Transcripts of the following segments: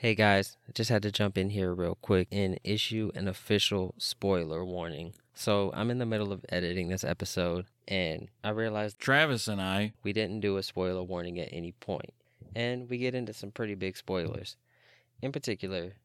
Hey guys, I just had to jump in here real quick and issue an official spoiler warning. So, I'm in the middle of editing this episode and I realized Travis and I, we didn't do a spoiler warning at any point, And we get into some pretty big spoilers. In particular,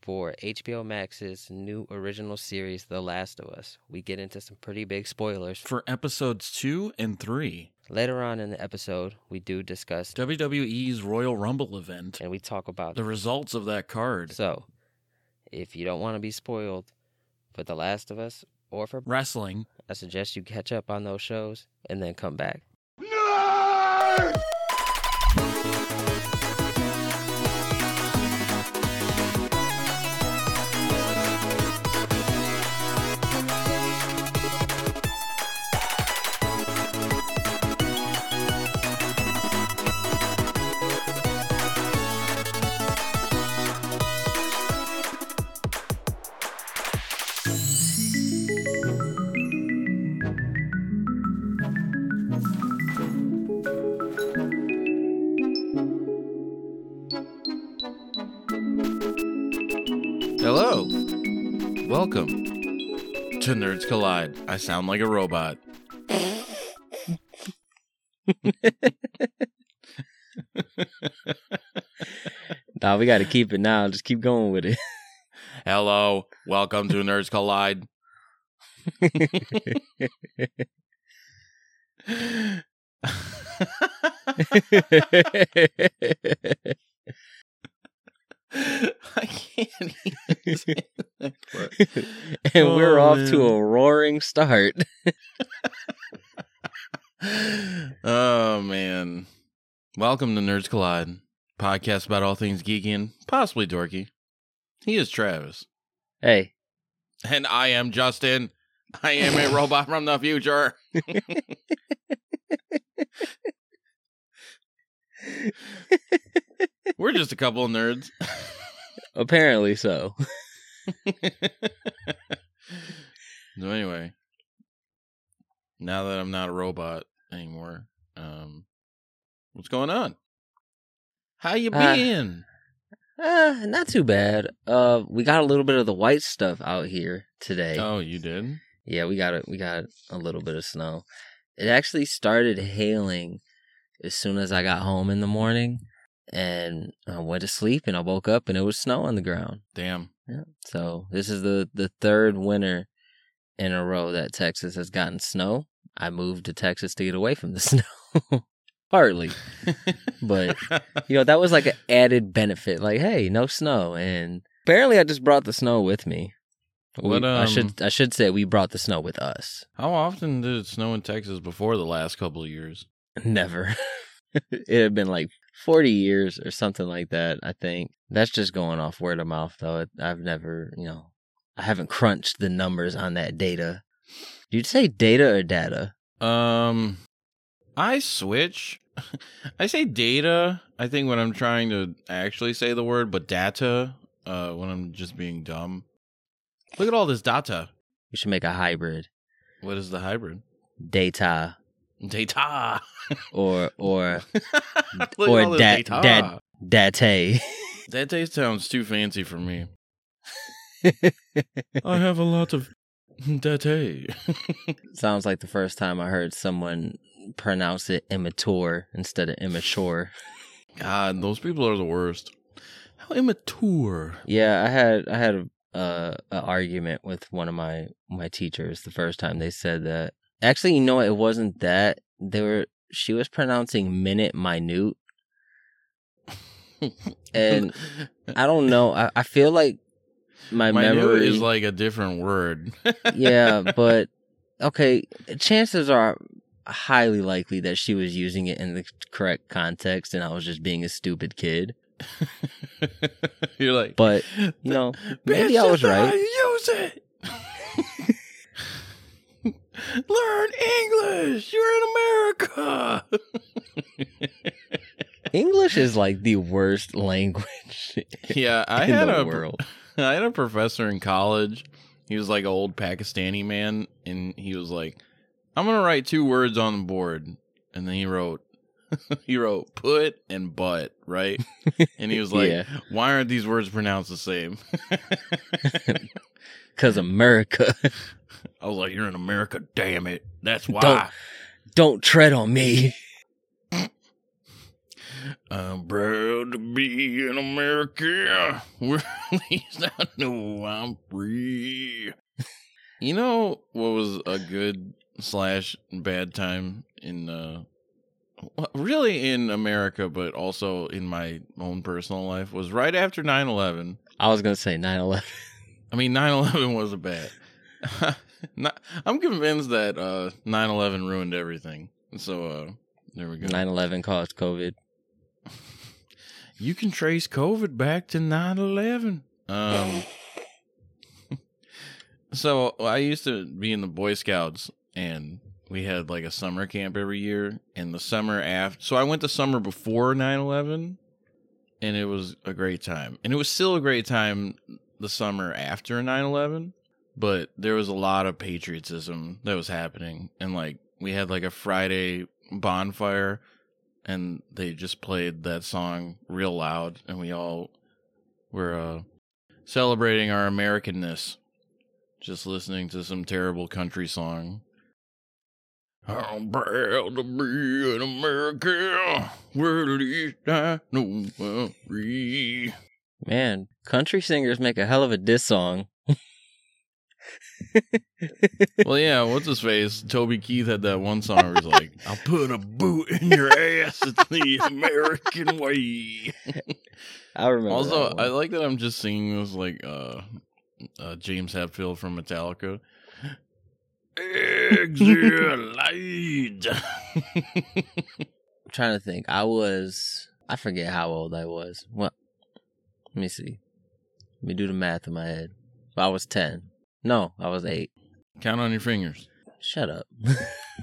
for HBO Max's new original series, The Last of Us, we get into some pretty big spoilers. for episodes two and three, Later on in the episode, we do discuss WWE's Royal Rumble event, and we talk about the results of that card, So, if you don't want to be spoiled for The Last of Us or for wrestling. I suggest you catch up on those shows and then come back. Hello. I sound like a robot. Nah, we got to keep it now. Just keep going with it. Hello. Welcome to Nerds Collide. I can't even say that part. and we're Oh, off to a roaring start. oh man. Welcome to Nerds Collide, podcast about all things geeky and possibly dorky. He is Travis. Hey, And I am Justin. I am a robot from the future. We're just a couple of nerds. apparently so. so anyway, now that I'm not a robot anymore, um, what's going on? How you Ah. been? Uh, not too bad. Uh, we got a little bit of the white stuff out here today. oh, you did. Yeah, we got it. We got a little bit of snow. It actually started hailing as soon as I got home in the morning, and I went to sleep, and I woke up, and it was snow on the ground. Damn. Yeah. So this is the the third winter in a row that Texas has gotten snow. I moved to Texas to get away from the snow, partly, but you know that was like an added benefit. Like, hey, no snow, and apparently I just brought the snow with me. We- What, I um, should I should say we brought the snow with us. How often did it snow in Texas before the last couple of years? Never. it had been like 40 years or something like that, I think. That's just going off word of mouth, though. I've never, you know, I haven't crunched the numbers on that data. You'd say data or data? Um, I switch. I say data. I think when I'm trying to actually say the word, but data. Uh, when I'm just being dumb. Look at all this data. We should make a hybrid. What is the hybrid? Data Data. or or Or at all this da- dad- date. Taste sounds too fancy for me. I have a lot of data. Sounds like the first time I heard someone pronounce it immature instead of immature. God, those people are the worst. How immature. Yeah, I had I had a uh, a argument with one of my my teachers the first time they said that. Actually, you know what? It wasn't that. They were she was pronouncing minute minute. And I don't know. I, I feel like my, memory memory is like a different word. yeah, but okay. Chances are highly likely that she was using it in the correct context, and I was just being a stupid kid. You're like, But you know, maybe I was right. Use it. Learn English. You're in America. English is like the worst language yeah, I had a world. I had a professor in college. He was like an old Pakistani man, and he was like, "I'm gonna write two words on the board," and then he wrote he wrote put and but, right? And he was like, Yeah. why aren't these words pronounced the same? Cause America. I was like, you're in America, damn it. That's why. Don't- Don't tread on me. I'm proud to be in America. Where at least I know I'm free. You know what was a good slash bad time in uh really in America, but also in my own personal life was right after 9-11. I was gonna say 9-11. I mean 9-11 was a bad. Not, I'm convinced that uh 9-11 ruined everything. So uh there we go. 9-11 caused COVID. You can trace COVID back to 9 11. Um, so I used to be in the Boy Scouts, and we had like a summer camp every year. And the summer after, so I went the summer before 9 11, and it was a great time. And it was still a great time the summer after 9 11, but there was a lot of patriotism that was happening. And like, we had like a Friday bonfire and they just played that song real loud and we all were uh celebrating our americanness just listening to some terrible country song I'm proud to be an American. where at least I know I'm free. Man, country singers make a hell of a diss song. Well, yeah, what's his face? Toby Keith had that one song where he's like, I'll put a boot in your ass. It's the American way. I remember. Also, that I like that I'm just singing this like uh, uh James Hetfield from Metallica. Exit. I'm trying to think. I was. I forget how old I was. What? Let me see. Let me do the math in my head. I was ten. No, I was eight. Count on your fingers. Shut up.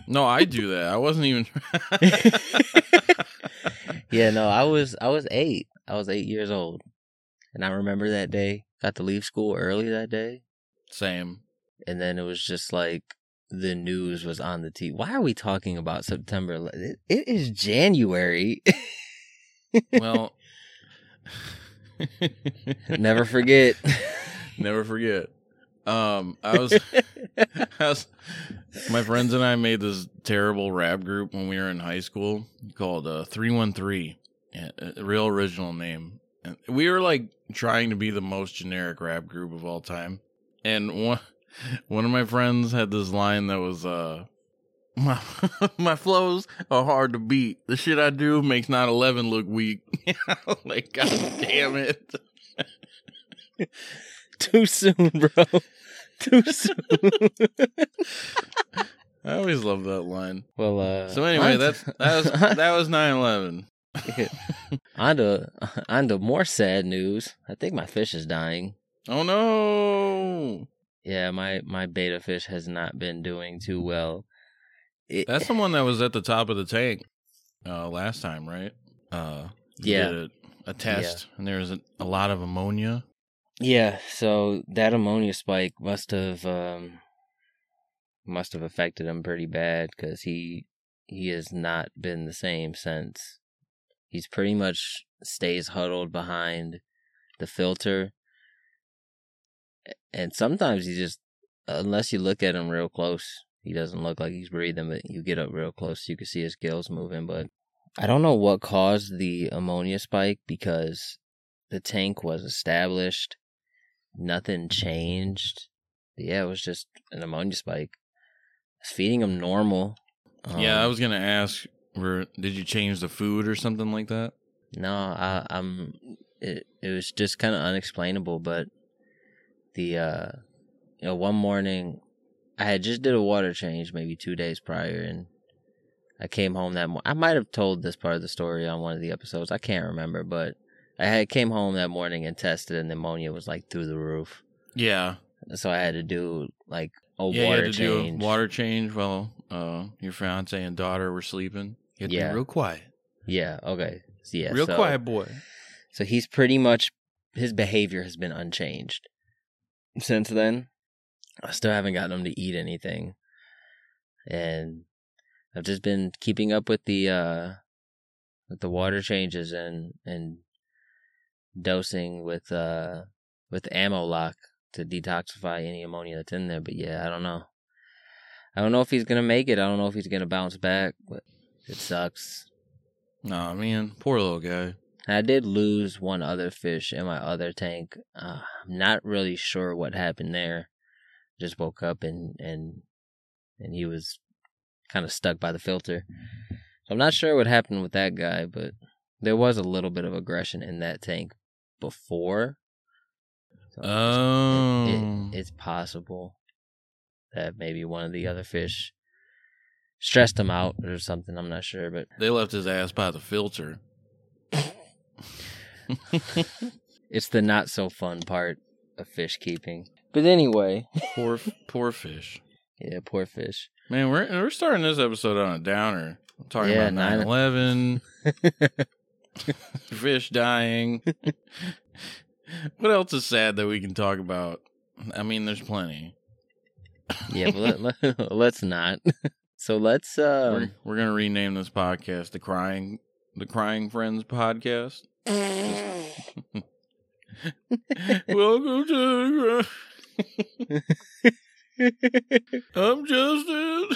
No, I do that. I wasn't even. yeah, no, I was. I was eight. I was eight years old, and I remember that day. Got to leave school early that day, Same. and then it was just like the news was on the TV. Why are we talking about September? It, it is January. Well, Never forget. never forget. Um, I was, I was, my friends and I made this terrible rap group when we were in high school called uh, 313, a real original name. And we were like trying to be the most generic rap group of all time. And one, one of my friends had this line that was, uh, my, my flows are hard to beat. The shit I do makes 911 look weak. like, god damn it. Too soon, bro. Too soon. I always love that line. well, uh. So anyway, that's that was that was 9/11. on to on to more sad news. I think my fish is dying. Oh no. Yeah, my my betta fish has not been doing too well. It, That's the one that was at the top of the tank uh last time, right? Uh Yeah. did a, a test and there was a, a lot of ammonia. Yeah. So that ammonia spike must have um must have affected him pretty bad because he he has not been the same since. He's pretty much stays huddled behind the filter, and sometimes he just unless you look at him real close, he doesn't look like he's breathing. But you get up real close, you can see his gills moving. But I don't know what caused the ammonia spike because the tank was established, nothing changed. Yeah, it was just an ammonia spike. I was feeding him normal. yeah, I Um, was going to ask where did you change the food or something like that? No, I, I'm. It it was just kind of unexplainable, but the uh, you know, one morning I had just did a water change maybe two days prior, and I came home that morning. I might have told this part of the story on one of the episodes. I can't remember, but I had came home that morning and tested, and the ammonia was like through the roof. Yeah. So I had to do like a yeah, water you had to change. do a water change while uh your fiance and daughter were sleeping. You had Yeah. real quiet. Yeah. Okay. Yeah. real so- quiet boy. So he's pretty much his behavior has been unchanged since then. I still haven't gotten him to eat anything, and I've just been keeping up with the uh with the water changes and and dosing with uh with AmmoLock to detoxify any ammonia that's in there. But yeah, I don't know. I don't know if he's gonna make it. I don't know if he's gonna bounce back, but it sucks. Nah, man, poor little guy. I did lose one other fish in my other tank. Uh, I'm not really sure what happened there. Just woke up and and and he was kind of stuck by the filter. So I'm not sure what happened with that guy, but there was a little bit of aggression in that tank before. So Oh, it, it, oh. it's possible that maybe one of the other fish stressed him out or something. I'm not sure, but they left his ass by the filter. it's the not so fun part of fish keeping. But anyway, poor, poor fish. yeah, poor fish. Man, we're we're starting this episode on a downer. I'm talking Yeah, about nine- 9/11, fish dying. what else is sad that we can talk about? I mean, there's plenty. yeah, but let, let, let's not. So let's uh we're, we're gonna rename this podcast the Crying the Crying Friends Podcast. Welcome to. I'm Justin.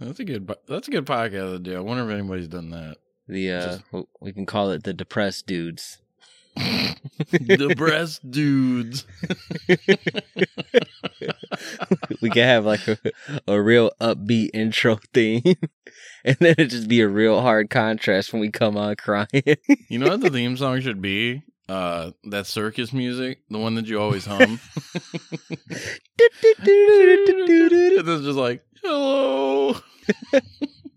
That's a good. That's a good podcast to do. I wonder if anybody's done that. the uh Just- we can call it the depressed dudes. the breast dudes. we can have like a, a real upbeat intro theme and then it just be a real hard contrast when we come on crying. You know what the theme song should be? Uh, that circus music, the one that you always hum. and it's just like, hello.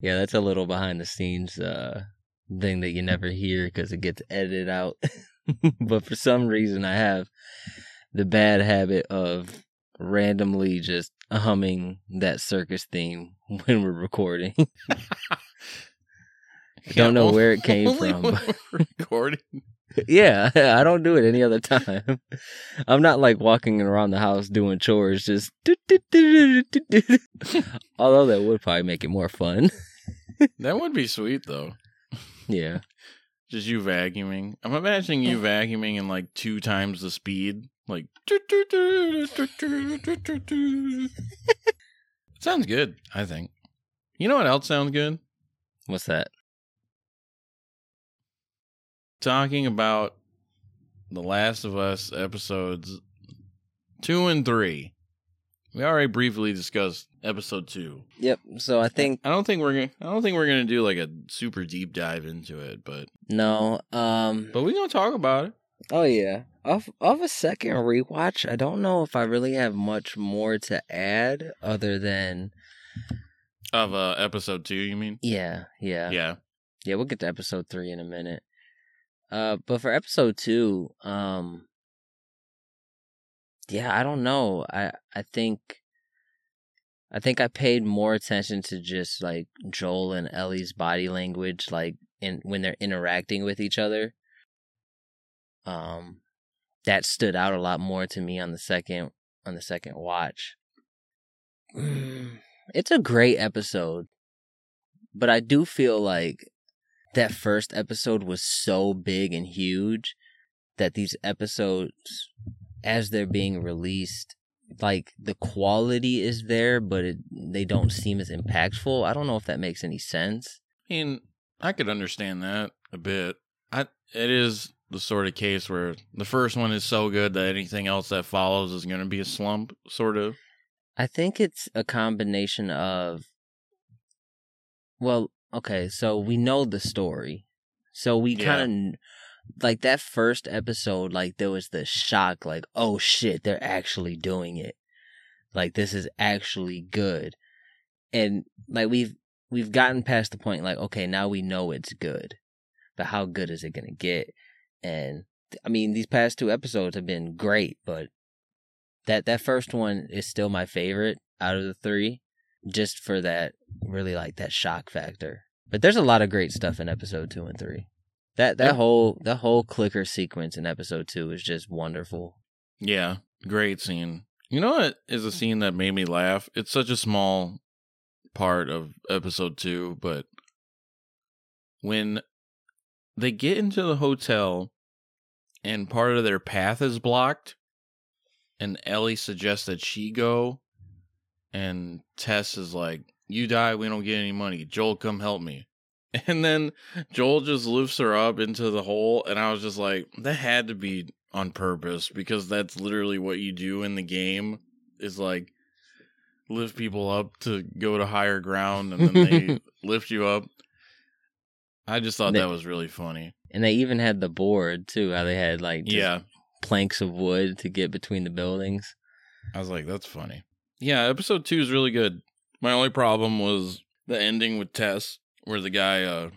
yeah, that's a little behind the scenes uh thing that you never hear because it gets edited out. but for some reason, I have the bad habit of randomly just humming that circus theme when we're recording. I don't know where it came from, recording. Yeah, I don't do it any other time. I'm not like walking around the house doing chores, just. Although that would probably make it more fun. That would be sweet though. Yeah. Just you vacuuming. I'm imagining you vacuuming in like two times the speed. Like sounds good, I think. You know what else sounds good? What's that? Talking about The Last of Us episodes two and three. We already briefly discussed episode two. Yep. So I think I don't think we're gonna I don't think we're gonna do like a super deep dive into it, but no. Um. but we're gonna talk about it. Oh yeah. Off of a second rewatch, I don't know if I really have much more to add other than Of uh episode two, you mean? yeah, yeah, Yeah. yeah. We'll get to episode three in a minute. Uh, but for episode two, um, yeah, I don't know. I I think I think I paid more attention to just like Joel and Ellie's body language, like in when they're interacting with each other. Um, that stood out a lot more to me on the second on the second watch. It's a great episode, but I do feel like that first episode was so big and huge that these episodes as they're being released like the quality is there but it, they don't seem as impactful i don't know if that makes any sense I mean, I could understand that a bit. I it is the sort of case where the first one is so good that anything else that follows is going to be a slump, sort of. i think it's a combination of well okay so we know the story. So we Yeah. kind of like that first episode like there was the shock like oh shit they're actually doing it. Like this is actually good. And like we've we've gotten past the point like okay now we know it's good. But how good is it going to get? And i mean these past two episodes have been great but that that first one is still my favorite out of the 3 just for that really like that shock factor but there's a lot of great stuff in episode 2 and 3 that that Yeah. whole that whole clicker sequence in episode 2 is just wonderful Yeah, great scene. You know what is a scene that made me laugh? It's such a small part of episode two, but when they get into the hotel and part of their path is blocked, and Ellie suggests that she go, and Tess is like, You die, we don't get any money. Joel, come help me. And then Joel just lifts her up into the hole, and I was just like, That had to be on purpose because that's literally what you do in the game is like lift people up to go to higher ground and then they lift you up. I just thought They- that was really funny. And they even had the board too, how they had like just Yeah. planks of wood to get between the buildings. I was like, that's funny. Yeah, episode two is really good. My only problem was the ending with Tess, where the guy uh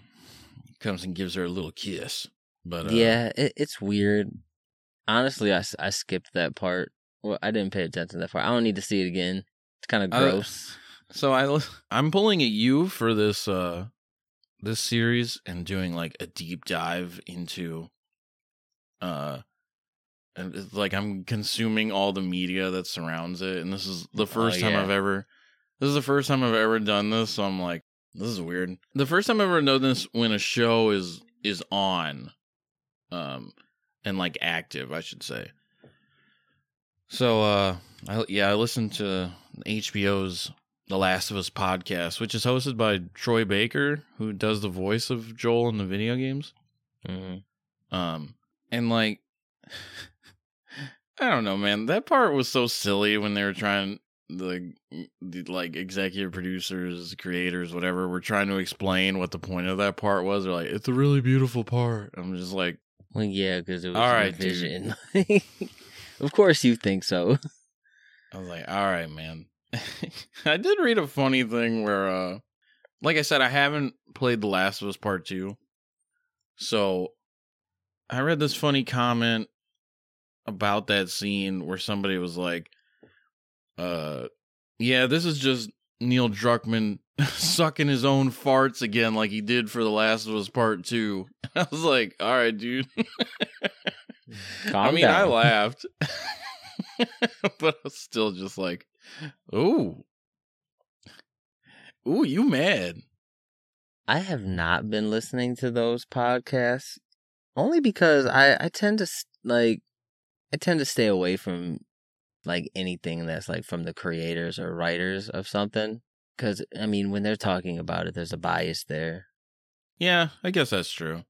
comes and gives her a little kiss. But uh, yeah, it, it's weird. Honestly, I, I skipped that part. Well, I didn't pay attention to that part. I don't need to see it again. It's kind of gross. So I I'm pulling at you for this uh this series and doing like a deep dive into uh and it's like I'm consuming all the media that surrounds it and this is the first time yeah. I've ever this is the first time I've ever done this so I'm like this is weird. The first time I've ever done this when a show is is on um and like active, I should say. So uh I yeah, I listened to HBO's The Last of Us podcast, which is hosted by Troy Baker, who does the voice of Joel in the video games. Mhm. Um, and like, I don't know, man. That part was so silly when they were trying the, the like executive producers, creators, whatever, were trying to explain what the point of that part was. They're like, "It's a really beautiful part." I'm just like, Well, yeah, because it was All a vision. of course, you think so. I was like, all right, man. I did read a funny thing where, uh, like I said, I haven't played The Last of Us Part 2. So I read this funny comment about that scene where somebody was like, uh, yeah, this is just Neil Druckmann sucking his own farts again like he did for The Last of Us Part 2. I was like, all right, dude. I mean, I laughed, but I was still just like, "Ooh, ooh, you mad?" I have not been listening to those podcasts only because I I tend to like I tend to stay away from like anything that's like from the creators or writers of something cuz I mean when they're talking about it there's a bias there. Yeah, I guess that's true.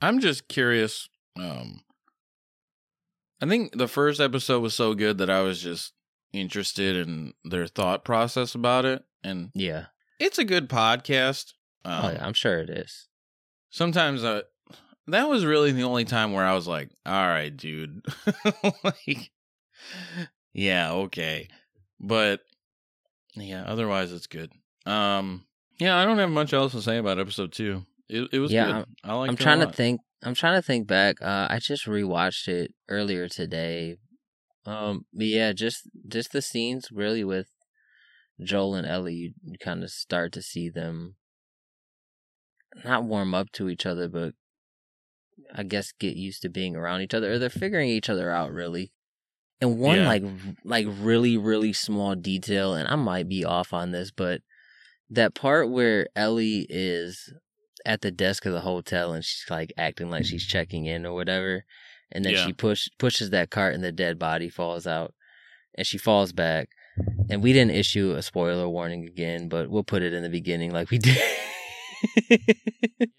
I'm just curious. Um, I think the first episode was so good that I was just interested in their thought process about it, and Yeah. it's a good podcast. Um, oh, yeah, I'm sure it is. sometimes uh that was really the only time where I was like, all right, dude. like yeah, okay. But yeah, otherwise it's good. Um yeah, I don't have much else to say about episode 2. It it was Yeah, good. I'm- I like I'm trying to think. I'm trying to think back. Uh, I just rewatched it earlier today. Um, but yeah, just just the scenes really with Joel and Ellie. You, you kind of start to see them not warm up to each other, but I guess get used to being around each other. Or they're figuring each other out really. And one Yeah. like like really really small detail, and I might be off on this, but that part where Ellie is at the desk of the hotel and she's like acting like she's mm-hmm. checking in or whatever and then Yeah. she push pushes that cart and the dead body falls out and she falls back and we didn't issue a spoiler warning again but we'll put it in the beginning like we did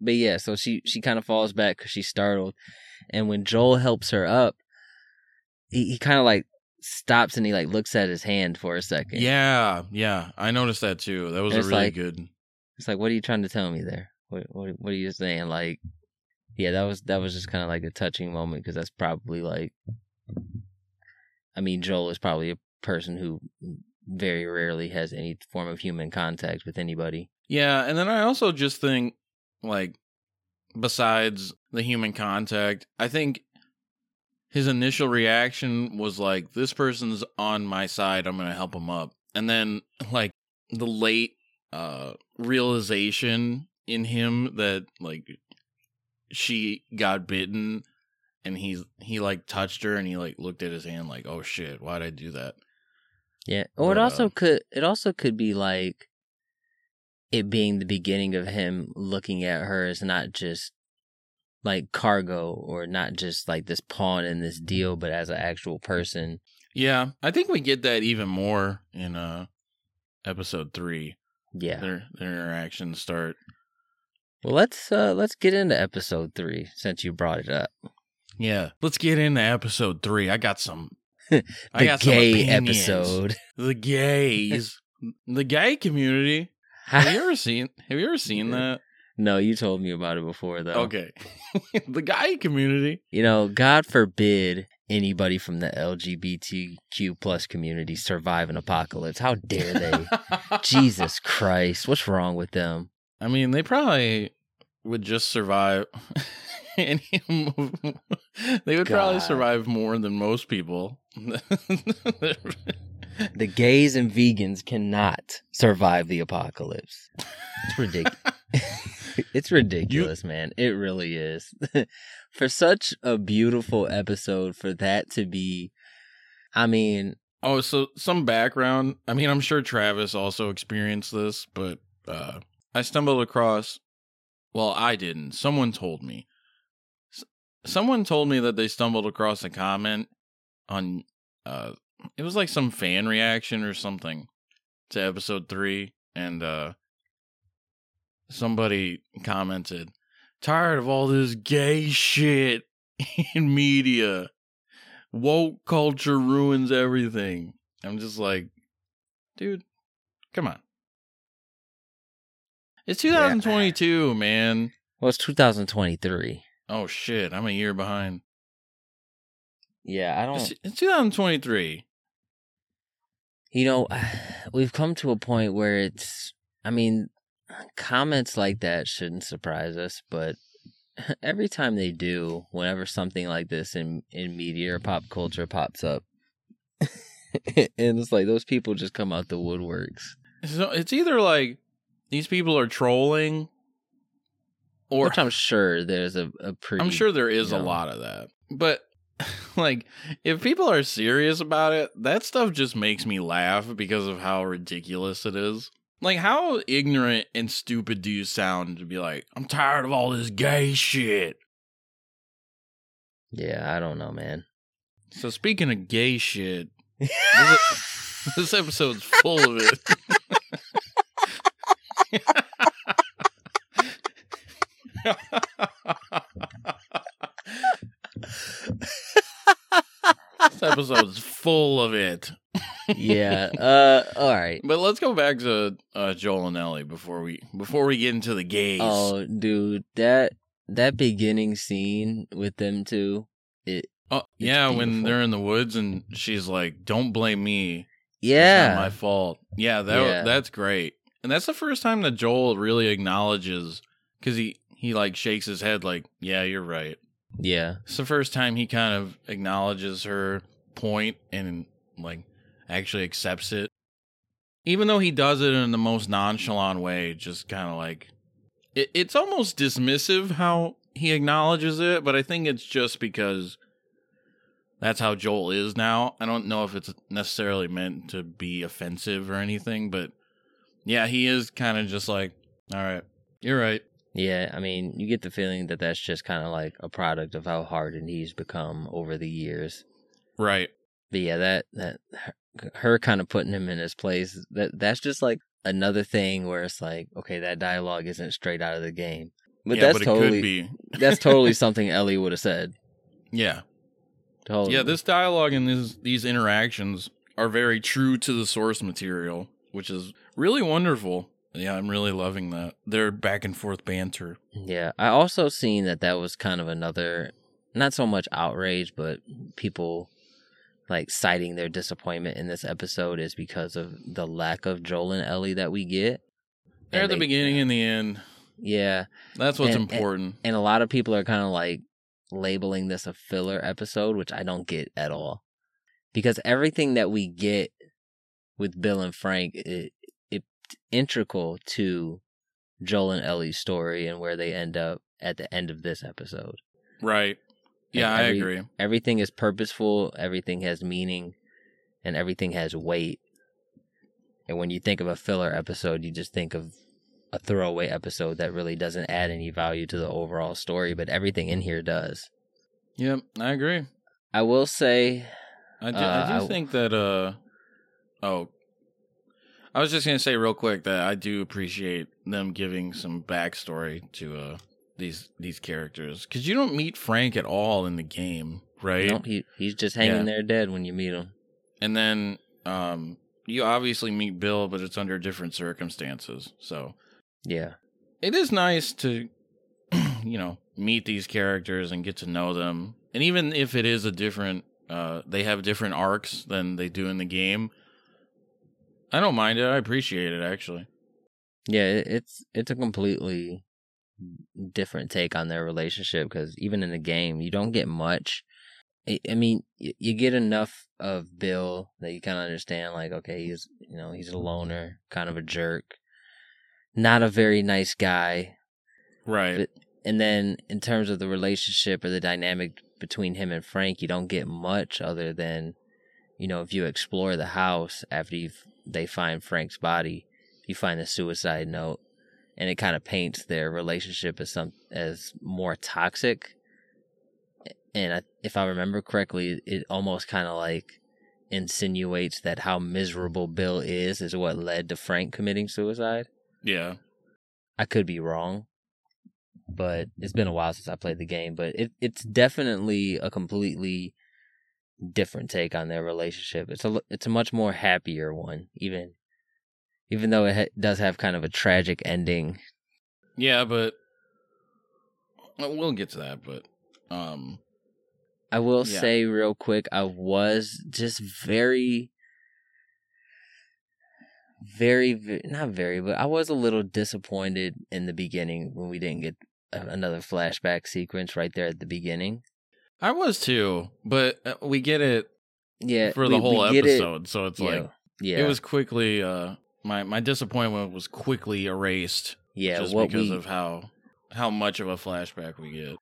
but yeah so she she kind of falls back because she's startled and when joel helps her up he, he kind of like stops and he like looks at his hand for a second Yeah, yeah. I noticed that too. That was And a really like- good. It's like, what are you trying to tell me there? What what what are you saying? Like, yeah, that was that was just kind of like a touching moment because that's probably like, I mean, Joel is probably a person who very rarely has any form of human contact with anybody. Yeah, and then I also just think like besides the human contact, I think his initial reaction was like this person's on my side, I'm going to help him up. And then like the late uh realization in him that like she got bitten and he's he like touched her and he like looked at his hand like, "Oh shit, why'd I do that?" Yeah. Or it also uh, could it also could be like it being the beginning of him looking at her as not just like cargo or not just like this pawn in this deal, but as an actual person. Yeah, I think we get that even more in uh episode three. Yeah. Their their interactions start. Well let's uh let's get into episode three since you brought it up. Yeah, let's get into episode three. I got some. The I got some gay opinions. episode. The gays, the gay community. Have you ever seen? Have you ever seen that? no, you told me about it before though. Okay, the gay community. You know, God forbid anybody from the LGBTQ plus community survive an apocalypse. How dare they? Jesus Christ, what's wrong with them? I mean, they probably would just survive. Any, they would probably survive more than most people. The gays and vegans cannot survive the apocalypse. It's ridiculous. it's ridiculous, man. It really is. for such a beautiful episode, for that to be, I mean, oh, so some background. I mean, I'm sure Travis also experienced this, but uh, I stumbled across. Well, I didn't. Someone told me. S- Someone told me that they stumbled across a comment on. Uh, it was like some fan reaction or something to episode three, and uh, somebody commented, "Tired of all this gay shit in media." woke culture ruins everything. I'm just like, dude, come on. It's 2022, man. well, it's 2023. Oh shit, I'm a year behind. Yeah, I don't. It's, it's 2023. You know, we've come to a point where it's, I mean, comments like that shouldn't surprise us, but every time they do, whenever something like this in, in media or pop culture pops up, and it's like those people just come out the woodworks. So it's either like these people are trolling, or Which I'm sure there's a, a pretty. I'm sure there is you a lot of that. But like if people are serious about it, that stuff just makes me laugh because of how ridiculous it is. Like how ignorant and stupid do you sound to be like, I'm tired of all this gay shit. Yeah, I don't know, man. So speaking of gay shit, this, this episode's full of it. this episode's full of it. yeah. Uh. All right. But let's go back to uh, Joel and Ellie before we before we get into the gays. Oh, dude, that that beginning scene with them two, it Oh, yeah, when they're in the woods and she's like, "Don't blame me. Yeah, my fault." Yeah, that Yeah. that's great. And that's the first time that Joel really acknowledges cuz he he like shakes his head like, "Yeah, you're right." yeah, It's the first time he kind of acknowledges her point and like actually accepts it. Even though he does it in the most nonchalant way, just kind of like it, it's almost dismissive how he acknowledges it, but I think it's just because that's how Joel is now. I don't know if it's necessarily meant to be offensive or anything, but yeah, he is kind of just like, all right, you're right. yeah. I mean, you get the feeling that that's just kind of like a product of how hardened he's become over the years. Right. But yeah, that that her, kind of putting him in his place. That that's just like another thing where it's like, okay, that dialogue isn't straight out of the game, but yeah, that's but it totally could be. that's totally something Ellie would have said. Yeah. Totally. Yeah, this dialogue and these these interactions are very true to the source material, which is really wonderful. Yeah, I'm really loving that. Their back and forth banter. Yeah, I also seen that that was kind of another, not so much outrage, but people like citing their disappointment in this episode is because of the lack of Joel and Ellie that we get. They're And at the they- beginning and the end. Yeah, That's what's And- and- important. and a lot of people are kind of like labeling this a filler episode, which I don't get at all, because everything that we get with Bill and Frank, it, it integral to Joel and Ellie's story and where they end up at the end of this episode. right. Yeah, And I agree. Everything is purposeful, everything has meaning, and everything has weight. And when you think of a filler episode, you just think of a throwaway episode that really doesn't add any value to the overall story, but everything in here does. Yep, I agree. I will say I do, Uh, I do I- think that. Uh, oh, I was just gonna say real quick that I do appreciate them giving some backstory to uh these these characters because you don't meet Frank at all in the game, right? no, he he's just hanging Yeah. there dead when you meet him. And then um, you obviously meet Bill, but it's under different circumstances. So Yeah. it is nice to, you know, meet these characters and get to know them. And even if it is a different, uh, they have different arcs than they do in the game. I don't mind it. I appreciate it actually. Yeah, it's it's a completely different take on their relationship because even in the game, you don't get much. I I mean, y- you get enough of Bill that you kind of understand, like, okay, he's you know he's a loner, kind of a jerk, not a very nice guy. Right. But- And then in terms of the relationship or the dynamic between him and Frank, you don't get much other than, you know, if you explore the house after you they find Frank's body, you find the suicide note, and it kind of paints their relationship as some as more toxic. And I, if I remember correctly, it almost kind of like insinuates that how miserable Bill is is what led to Frank committing suicide. yeah. I could be wrong, but it's been a while since I played the game. But it it's definitely a completely different take on their relationship. It's a it's a much more happier one, even even though it ha- does have kind of a tragic ending. Yeah, but well, get to that. But um, I will Yeah. say real quick, I was just very, very, ve- not very, but I was a little disappointed in the beginning when we didn't get another flashback sequence right there at the beginning. I was too. But uh, we get it Yeah, for the we- we whole it. episode, so it's yeah, like yeah, it was quickly. Uh, my my disappointment was quickly erased. yeah. just because we of how how much of a flashback we get.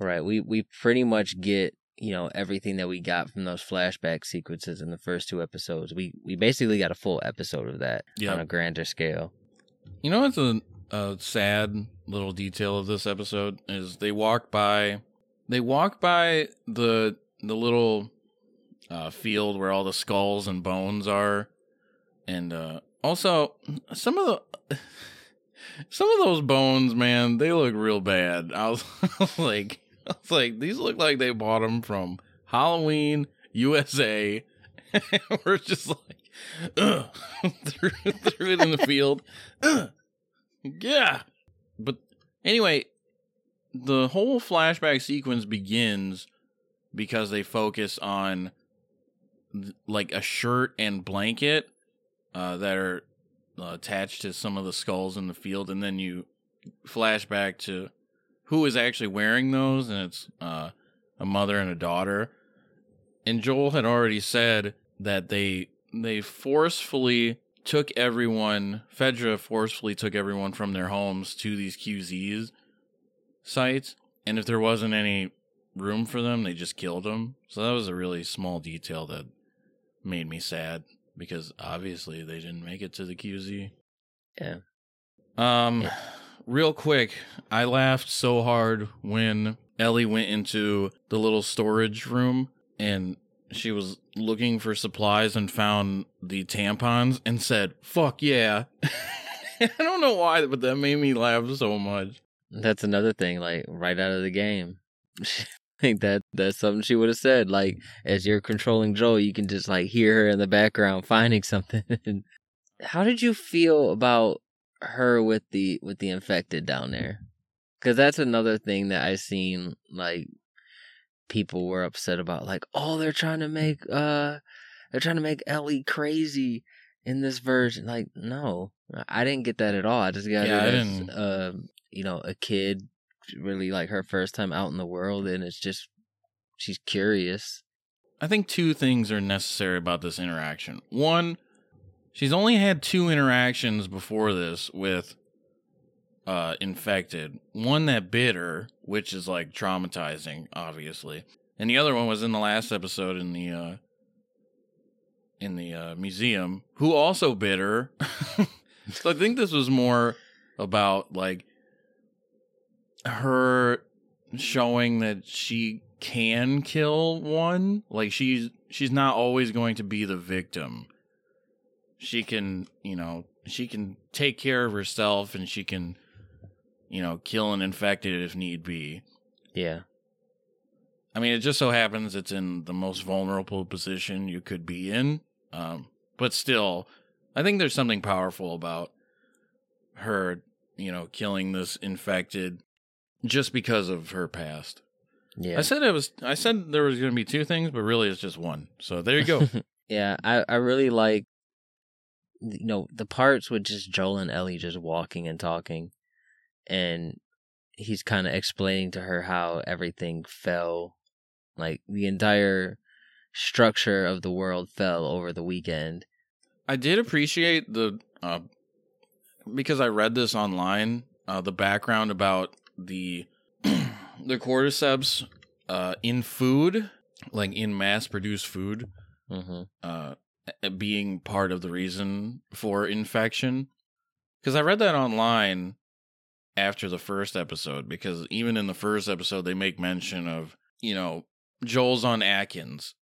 right, we we pretty much get you know everything that we got from those flashback sequences in the first two episodes. We we basically got a full episode of that Yeah. on a grander scale. You know what's a, a sad little detail of this episode is they walk by they walk by the the little uh, field where all the skulls and bones are, and uh, also some of the some of those bones, man, they look real bad. I was, like, I was like, these look like they bought them from Halloween USA. We're just like, threw, threw it in the field. Yeah. But anyway, the whole flashback sequence begins because they focus on like a shirt and blanket uh, that are uh, attached to some of the skulls in the field, and then you flash back to who is actually wearing those, and it's uh, a mother and a daughter. And Joel had already said that they they forcefully took everyone. Fedra forcefully took everyone from their homes to these QZs sites, and if there wasn't any room for them, they just killed them. So that was a really small detail that made me sad because obviously they didn't make it to the QZ. Yeah. Um, Yeah. real quick, I laughed so hard when Ellie went into the little storage room and she was looking for supplies and found the tampons and said, "Fuck yeah." I don't know why, but that made me laugh so much. That's another thing, like right out of the game. I think that that's something she would have said. Like as you're controlling Joel, you can just like hear her in the background finding something. How did you feel about her with the with the infected down there? Because that's another thing that I seen like people were upset about. Like, oh, they're trying to make uh, they're trying to make Ellie crazy in this version. Like, no, I didn't get that at all. I just got Yeah, it as, uh, you know, a kid really like her first time out in the world, and it's just she's curious. I think two things are necessary about this interaction. One, she's only had two interactions before this with uh infected. One that bit her, which is like traumatizing, obviously. And the other one was in the last episode in the uh in the uh, museum who also bit her. so I think this was more about like her showing that she can kill one. Like she's she's not always going to be the victim. She can, you know, she can take care of herself and she can, you know, kill an infected if need be. Yeah. I mean, it just so happens it's in the most vulnerable position you could be in. Um, but still, I think there's something powerful about her, you know, killing this infected just because of her past. Yeah. I said it was. I said there was going to be two things, but really it's just one. So there you go. yeah, I I really like you know the parts with just Joel and Ellie just walking and talking, and he's kind of explaining to her how everything fell, like the entire structure of the world fell over the weekend. I did appreciate the uh, because I read this online. Uh, the background about the the cordyceps uh, in food, like in mass produced food, Mm-hmm. uh, being part of the reason for infection. Because I read that online after the first episode, because even in the first episode, they make mention of, you know, Joel's on Atkins.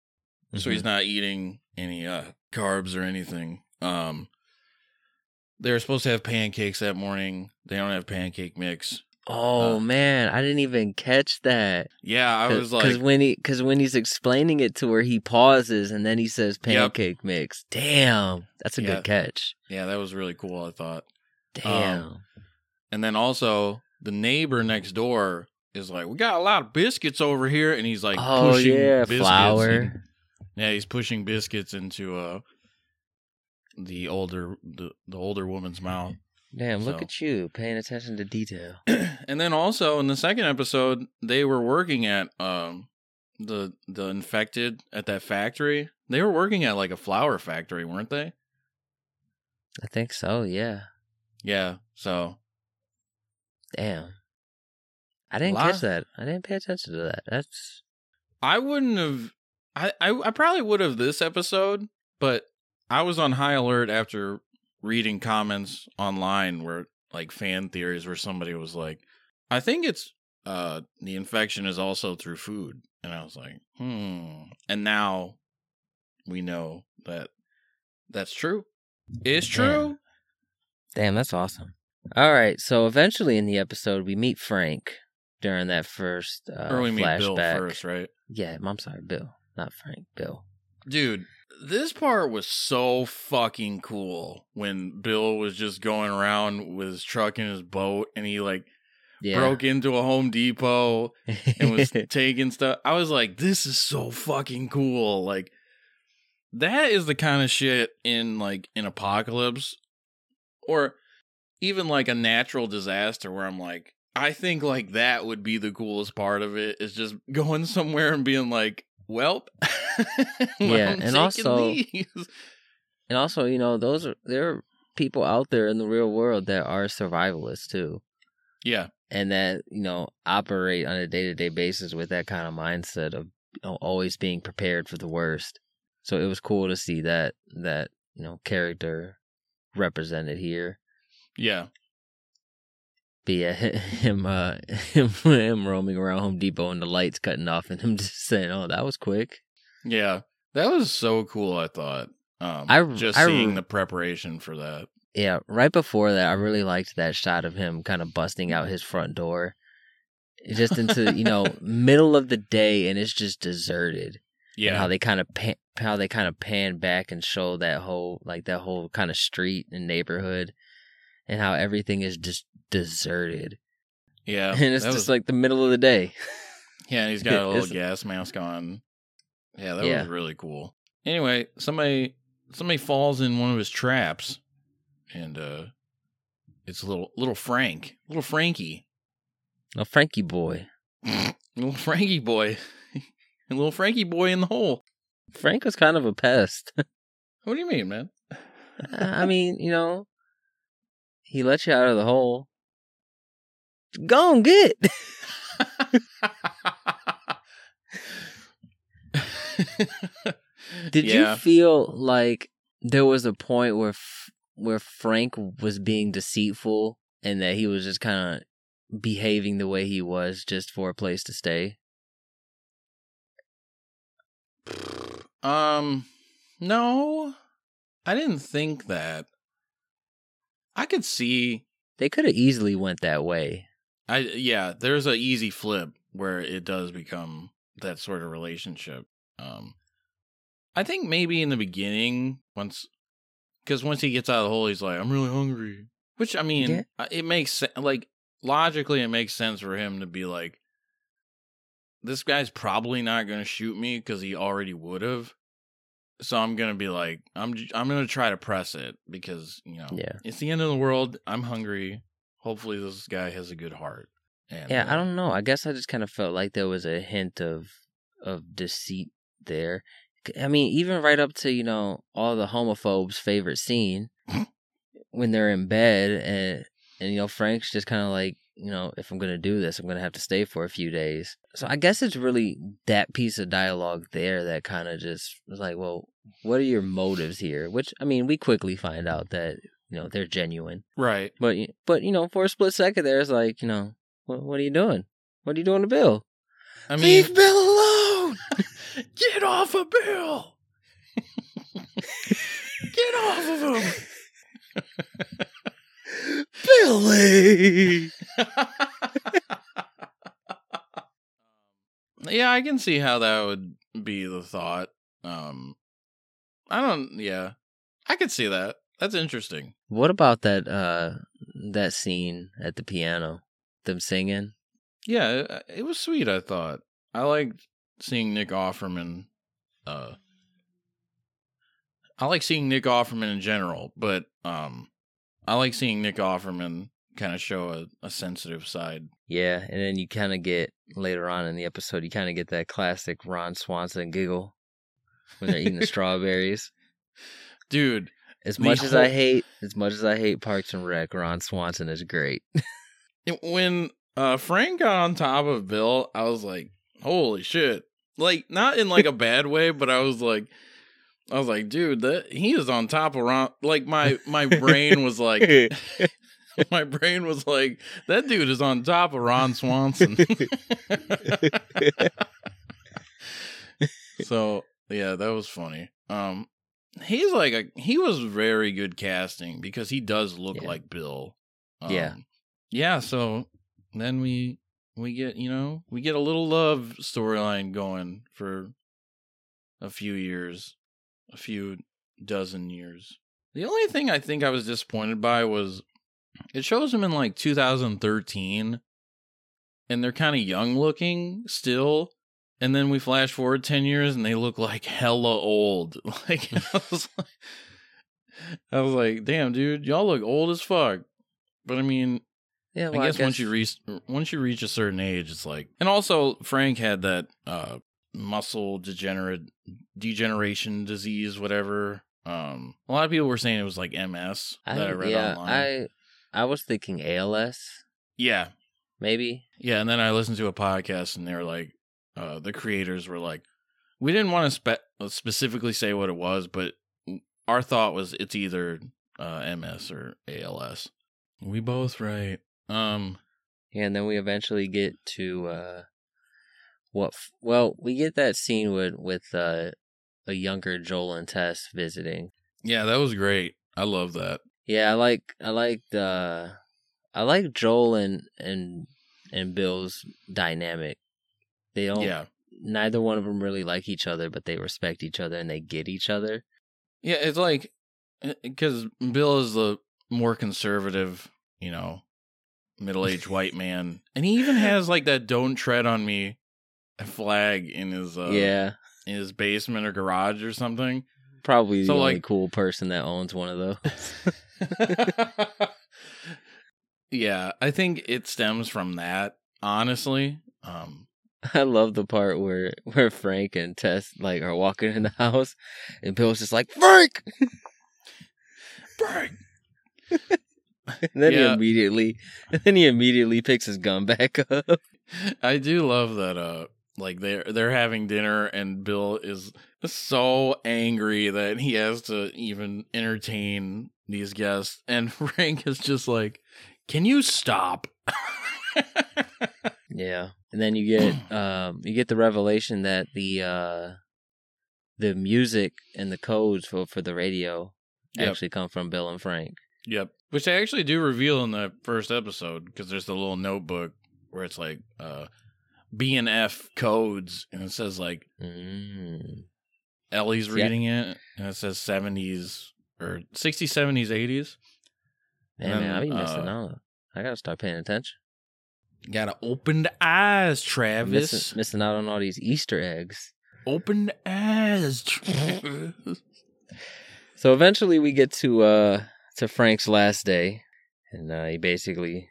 So he's not eating any uh, carbs or anything. Um, they're supposed to have pancakes that morning. They don't have pancake mix. Oh uh, man, I didn't even catch that. Yeah, I was like, because when he because when he's explaining it to her, he pauses and then he says pancake mix. Damn, that's a Yeah. good catch. yeah, that was really cool. I thought. Damn. And then also the neighbor next door is like, "We got a lot of biscuits over here," and he's like oh pushing yeah, biscuits. flour. in- yeah, he's pushing biscuits into uh the older the, the older woman's mouth. Damn, look So- at you paying attention to detail. and then also in the second episode, they were working at um the the infected at that factory. They were working at like a flower factory, weren't they? I think so. Yeah. Yeah. So Damn. I didn't catch that. I didn't pay attention to that. That's I wouldn't have. I, I I probably would have this episode, but I was on high alert after reading comments online where like fan theories where somebody was like, I think it's uh the infection is also through food, and I was like, hmm. And now we know that that's true. It's true. damn. That's awesome. All right. So eventually in the episode, we meet Frank during that first uh, or we meet flashback. Bill first, right? Yeah, I'm sorry, Bill, not Frank. Bill. Dude, this part was so fucking cool when Bill was just going around with his truck and his boat and he like Yeah. broke into a Home Depot and was taking stuff. I was like, this is so fucking cool. Like that is the kind of shit in like an apocalypse or even like a natural disaster where I'm like, I think like that would be the coolest part of it is just going somewhere and being like, well, Yeah, I'm and also- these. and also, you know, those are there are people out there in the real world that are survivalists too. yeah, and that you know operate on a day-to-day basis with that kind of mindset of you know, always being prepared for the worst so it was cool to see that that you know character represented here yeah, but yeah him uh him, him roaming around home depot and the lights cutting off and him just saying oh that was quick yeah. That was so cool. I thought. Um, I- just I- seeing the preparation for that. yeah right before that i really liked that shot of him kind of busting out his front door just into you know middle of the day and it's just deserted and Yeah, how they kind of pan, how they kind of pan back and show that whole like that whole kind of street and neighborhood and how everything is just deserted yeah. and it's just was- like the middle of the day Yeah, and he's got a little gas mask on. Yeah, that Yeah. was really cool. Anyway, somebody somebody falls in one of his traps, and uh it's little little Frank, little Frankie, no frankie boy little Frankie boy, little Frankie boy in the hole. frank was kind of a pest What do you mean, man? i mean you know he let you out of the hole go and get Did Yeah. you feel like there was a point where F- where Frank was being deceitful and that he was just kind of behaving the way he was just for a place to stay? Um, no, I didn't think that. I could see. They could have easily went that way. I yeah, there's a easy flip where it does become that sort of relationship. Um, I think maybe in the beginning, once because once he gets out of the hole, he's like, "I'm really hungry," which I mean, Yeah. it makes. Like logically, it makes sense for him to be like, "This guy's probably not going to shoot me because he already would have." So I'm gonna be like, I'm I'm gonna try to press it because you know Yeah. it's the end of the world. I'm hungry. Hopefully, this guy has a good heart. And, Yeah, I uh, don't know. I guess I just kind of felt like there was a hint of of deceit there. I mean, even right up to you know all the homophobes' favorite scene when they're in bed and and you know Frank's just kind of like you know if I'm gonna do this, I'm gonna have to stay for a few days. So I guess it's really that piece of dialogue there that kind of just was like, well, what are your motives here? Which I mean, we quickly find out that you know they're genuine. Right. But but you know, for a split second there, it's like you know, what, what are you doing? What are you doing to Bill? I mean, Leave Bill alone. get off of Bill. get off of him. Billy. yeah, I can see how that would be the thought. Um, I don't. Yeah, I could see that. That's interesting. What about that uh that scene at the piano? Them singing? Yeah, it, it was sweet. I thought I liked seeing Nick Offerman. Uh, I like seeing Nick Offerman in general, but um, I like seeing Nick Offerman kind of show a, a sensitive side. Yeah, and then you kind of get later on in the episode, you kind of get that classic Ron Swanson giggle when they're eating the strawberries. Dude, As much as I hate, as much as I hate Parks and Rec, Ron Swanson is great. when uh Frank got on top of Bill, I was like, "Holy shit!" Like not in like a bad way, but I was like, I was like, "Dude, that he is on top of Ron." Like my my brain was like, my brain was like, "That dude is on top of Ron Swanson." so yeah, that was funny. Um, he's like a he was very good casting because he does look Yeah. like Bill. Yeah. Um, yeah. So then we we get you know we get a little love storyline going for a few years, a few dozen years. The only thing I think I was disappointed by was it shows them in like 2013 and they're kind of young looking still and then we flash forward 10 years and they look like hella old like I was like, I was like damn dude y'all look old as fuck but i mean yeah, I guess, once you reach once you reach a certain age, it's like, and also Frank had that uh muscle degenerate degeneration disease, whatever. Um, a lot of people were saying it was like MS I, that I read yeah, online. I I was thinking ALS, yeah, maybe. yeah, and then I listened to a podcast and they were like, uh, the creators were like, we didn't want to spe- specifically say what it was, but our thought was it's either uh, MS or ALS. We both right. Um, Yeah, and then we eventually get to uh what f- well, we get that scene with with uh a younger Joel and Tess visiting. yeah, that was great. I love that. Yeah, I like I like the I like Joel and and and Bill's dynamic. They don't Yeah. neither one of them really like each other, but they respect each other and they get each other. Yeah, it's like because Bill is the more conservative, you know, middle-aged white man, and he even has like that "Don't tread on me" flag in his uh, yeah. in his basement or garage or something. Probably the So, only cool person that owns one of those. yeah, I think it stems from that. Honestly, um, I love the part where where Frank and Tess like are walking in the house, and Bill's just like Frank, Frank. and then he immediately, then he immediately picks his gun back up. I do love that. Uh, like they're they're having dinner and Bill is so angry that he has to even entertain these guests and Frank is just like, "Can you stop?" Yeah. And then you get um you get the revelation that the uh the music and the codes for for the radio Yep. actually come from Bill and Frank. Yep. Which they actually do reveal in the first episode because there's the little notebook where it's like uh B and F codes and it says like Mm. Ellie's Yeah. reading it and it says 70s or 60s, 70s, 80s. Man, And man, I be missing uh, out. I gotta start paying attention. Gotta open the eyes, Travis. Missing, missing out on all these Easter eggs. Open the eyes, Travis. So eventually we get to uh to Frank's last day, and uh, he basically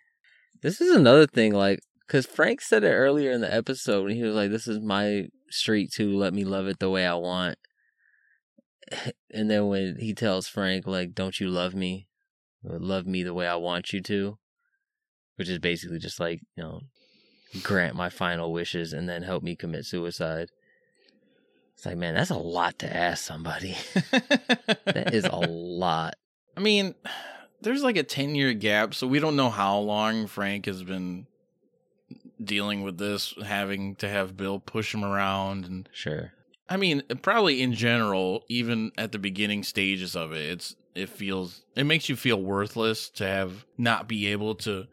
this is another thing like because Frank said it earlier in the episode when he was like, "This is my street too. Let me love it the way I want." And then when he tells Frank like, "Don't you love me? Or love me the way I want you to," which is basically just like you know, grant my final wishes and then help me commit suicide. It's like, man, that's a lot to ask somebody. that is a lot. I mean, there's like a 10 year gap, so we don't know how long Frank has been dealing with this, having to have Bill push him around. And Sure. I mean, probably in general, even at the beginning stages of it, it's, it feels, it makes you feel worthless to have not be able to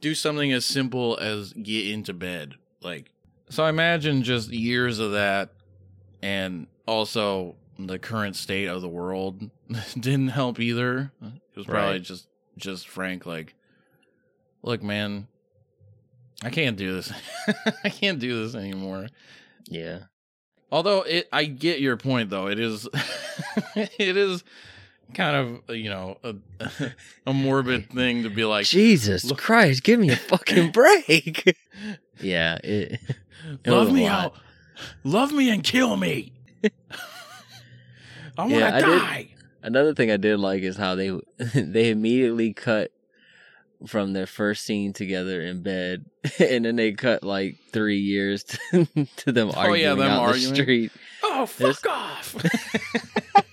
do something as simple as get into bed. Like, so I imagine just years of that and also the current state of the world didn't help either. It was probably Right. just just Frank like look man I can't do this. I can't do this anymore. Yeah. Although it I get your point though. It is it is kind of, you know, a, a morbid thing to be like Jesus look- Christ, give me a fucking break. yeah, it, it love me out. Love me and kill me. I want to Yeah, I did- die. Another thing I did like is how they they immediately cut from their first scene together in bed, and then they cut like three years to, to them Oh, arguing yeah, them out arguing. the street Oh, There's- fuck off.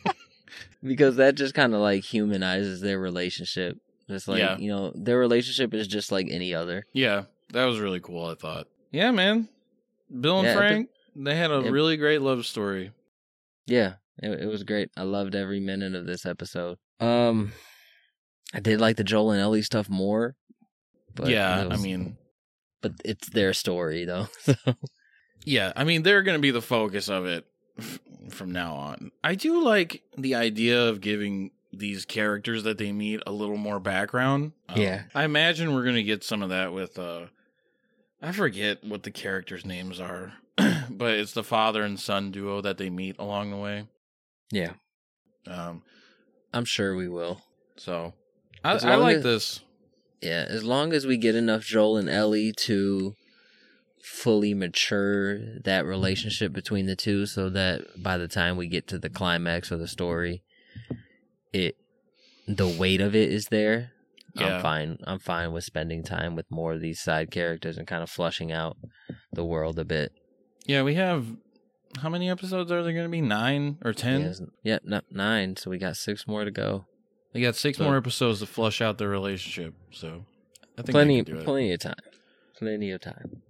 because that just kind of like humanizes their relationship. It's like Yeah. you know their relationship is just like any other. yeah, that was really cool, I thought. Yeah, man. Bill and Yeah, I Frank, they had a Yeah. really great love story. Yeah, it, it was great. I loved every minute of this episode. Um, I did like the Joel and Ellie stuff more. But yeah, it I mean, but it's their story though. So yeah, I mean, they're going to be the focus of it f- from now on. I do like the idea of giving these characters that they meet a little more background. Um, Yeah. I imagine we're going to get some of that with, uh, I forget what the characters' names are, but it's the father and son duo that they meet along the way. yeah, Um, I'm sure we will. so I, I like as- this. Yeah, as long as we get enough Joel and Ellie to fully mature that relationship between the two so that by the time we get to the climax of the story it the weight of it is there. Yeah. I'm fine. I'm fine with spending time with more of these side characters and kind of flushing out the world a bit. Yeah, we have how many episodes are there going to be? Nine or ten? Yes. Yeah, no, nine, so we got six more to go. They got six So- more episodes to flush out their relationship. So I think Plenty can do it. plenty of time. Plenty of time.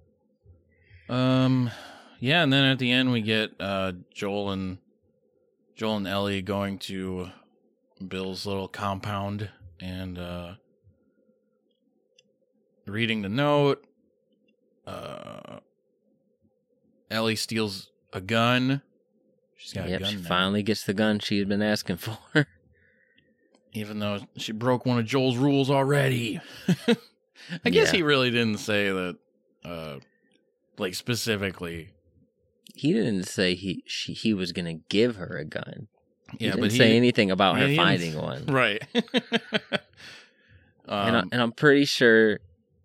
Um, yeah, and then at the end we get uh Joel and Joel and Ellie going to Bill's little compound and uh reading the note. Uh, Ellie steals a gun. She's got Yep, a gun she now. finally gets the gun she had been asking for. Even though she broke one of Joel's rules already. I guess Yeah. he really didn't say that, uh, like specifically. he didn't say he she, he was gonna give her a gun. He Yeah, didn't but he say anything about yeah, her finding one. right. and, I, um, and I'm pretty sure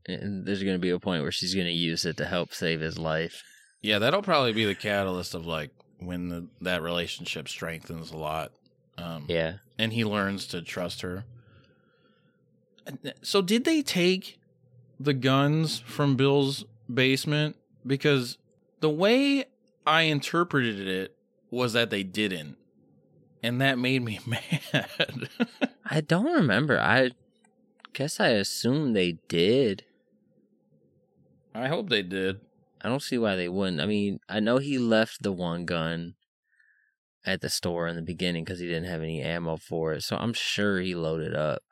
and there's gonna be a point where she's gonna use it to help save his life. yeah, that'll probably be the catalyst of like when the, that relationship strengthens a lot. Um, Yeah, and he learns to trust her. So did they take the guns from Bill's basement? Because the way I interpreted it was that they didn't. And that made me mad. I don't remember. I guess I assume they did. I hope they did. I don't see why they wouldn't. I mean, I know he left the one gun at the store in the beginning because he didn't have any ammo for it. So I'm sure he loaded up.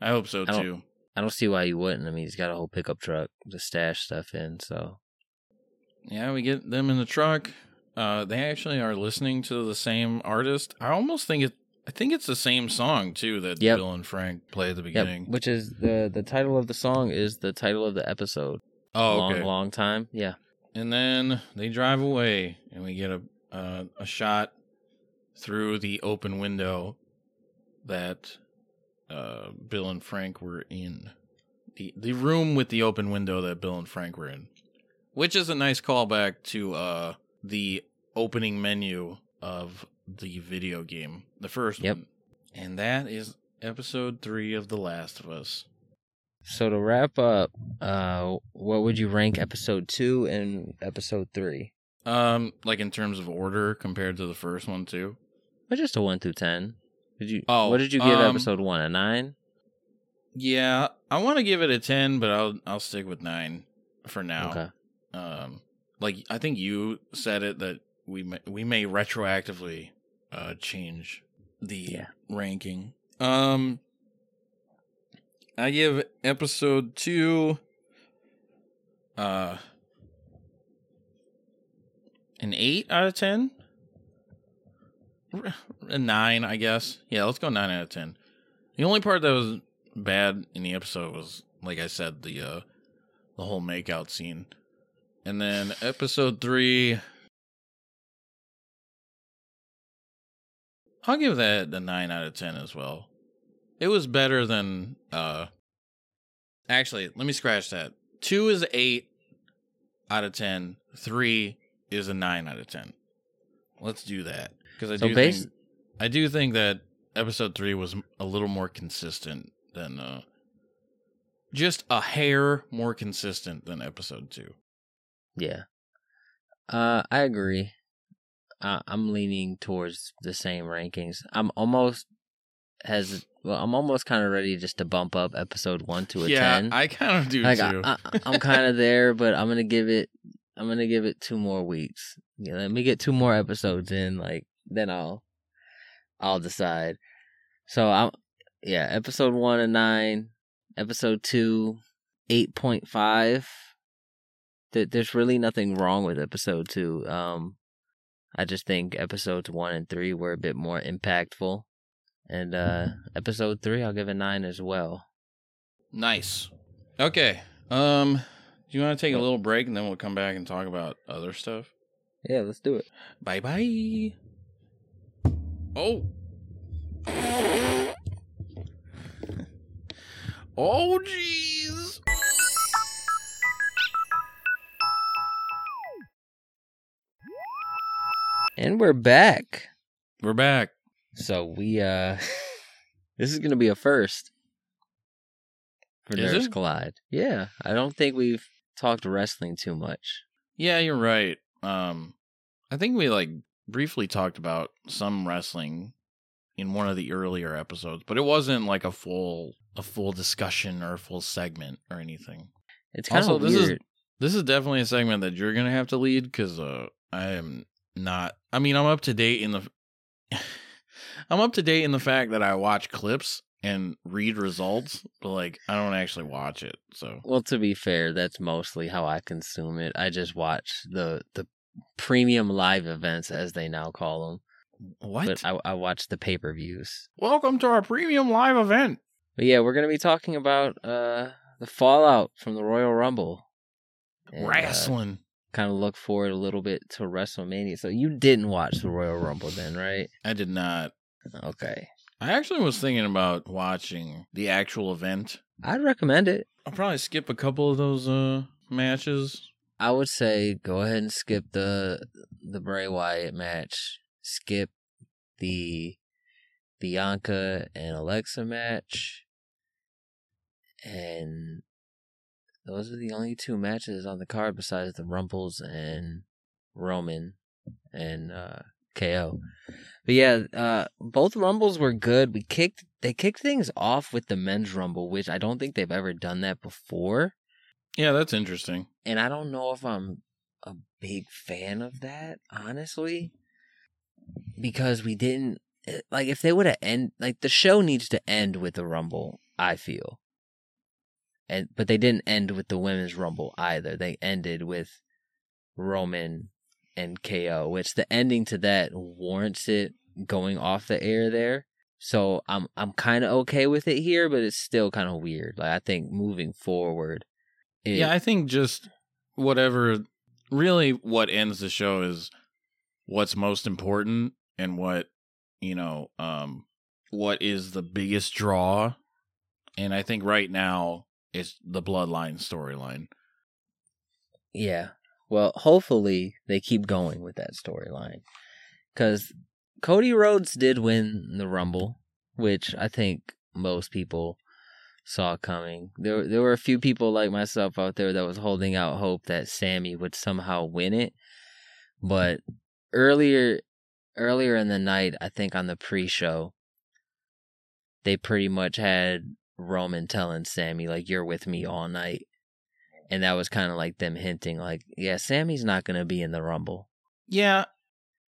I hope so I don't- too. I don't see why he wouldn't. I mean, he's got a whole pickup truck to stash stuff in. So Yeah, we get them in the truck. Uh, they actually are listening to the same artist. I almost think it. I think it's the same song too that Yep. Bill and Frank play at the yep, beginning. which is the the title of the song is the title of the episode. Oh, long, okay. long time. Yeah. And then they drive away, and we get a uh, a shot through the open window that uh, Bill and Frank were in. the The room with the open window that Bill and Frank were in, which is a nice callback to uh, the opening menu of the video game, the first Yep. one, and that is episode three of The Last of Us. So to wrap up, uh, what would you rank episode two and episode three? Um, like in terms of order compared to the first one too. But just a one through ten. Did you? Oh, what did you give um, episode one? A nine? Yeah, I want to give it a ten, but I'll I'll stick with nine for now. Okay. Um, like I think you said it that we may, we may retroactively uh change the Yeah. ranking. Um, I give episode two uh an eight out of ten. A nine, I guess. Yeah, let's go nine out of ten. The only part that was bad in the episode was, like I said, the uh the whole makeout scene. And then episode three I'll give that a nine out of ten as well. It was better than uh actually, let me scratch that. Two is eight out of ten. Three is a nine out of ten. Let's do that. Because I So do think I do think that episode three was a little more consistent than uh just a hair more consistent than episode two. Yeah. Uh, I agree. Uh, I'm leaning towards the same rankings. I'm almost has well, I'm almost kind of ready just to bump up episode one to a yeah, ten. I kind of do like too. I, I'm kind of there, but I'm gonna give it. I'm gonna give it two more weeks. Yeah, let me get two more episodes in. Like then I'll, I'll decide. So I'm, yeah, episode one and nine, episode two, eight point five. That there's really nothing wrong with episode two. Um, I just think episodes one and three were a bit more impactful, and uh episode three I'll give a nine as well. Nice. Okay. Um, do you want to take a little break and then we'll come back and talk about other stuff? Yeah, let's do it. Bye bye. Oh. Oh, jeez. And we're back. We're back. So we uh this is gonna be a first for Is Nerds it? Collide. Yeah. I don't think we've talked wrestling too much. Yeah, you're right. Um, I think we like briefly talked about some wrestling in one of the earlier episodes, but it wasn't like a full a full discussion or a full segment or anything. It's kind Also, of this is- weird. This is definitely a segment that you're gonna have to lead because uh, I am not. I mean, I'm up to date in the. I'm up to date in the fact that I watch clips and read results, but like I don't actually watch it. So Well, to be fair, that's mostly how I consume it. I just watch the the premium live events as they now call them. what? But I, I watch the pay per views. Welcome to our premium live event. But yeah, we're gonna be talking about uh the fallout from the Royal Rumble. And, uh, Wrestling. kind of look forward a little bit to WrestleMania. So you didn't watch the Royal Rumble then, right? I did not. Okay. I actually was thinking about watching the actual event. I'd recommend it. I'll probably skip a couple of those uh matches. I would say go ahead and skip the the Bray Wyatt match. Skip the Bianca and Alexa match. And those are the only two matches on the card besides the Rumbles and Roman and uh, KO. But yeah, uh, both rumbles were good. We kicked they kicked things off with the men's rumble, which I don't think they've ever done that before. Yeah, that's interesting. And I don't know if I'm a big fan of that, honestly, because we didn't eh, like if they would have end like the show needs to end with the rumble. I feel, and but they didn't end with the women's rumble either. They ended with Roman and KO, which the ending to that warrants it going off the air there. So I'm I'm kind of okay with it here, but it's still kind of weird. Like I think moving forward, it, yeah, I think just whatever. Really, what ends the show is what's most important and what you know, um, what is the biggest draw. And I think right now it's the bloodline storyline. Yeah. Well, hopefully they keep going with that storyline. Because Cody Rhodes did win the Rumble, which I think most people saw coming. There, there were a few people like myself out there that was holding out hope that Sami would somehow win it. But earlier, earlier in the night, I think on the pre-show, they pretty much had Roman telling Sami like, "You're with me all night." and that was kind of like them hinting like yeah Sami's not going to be in the rumble Yeah,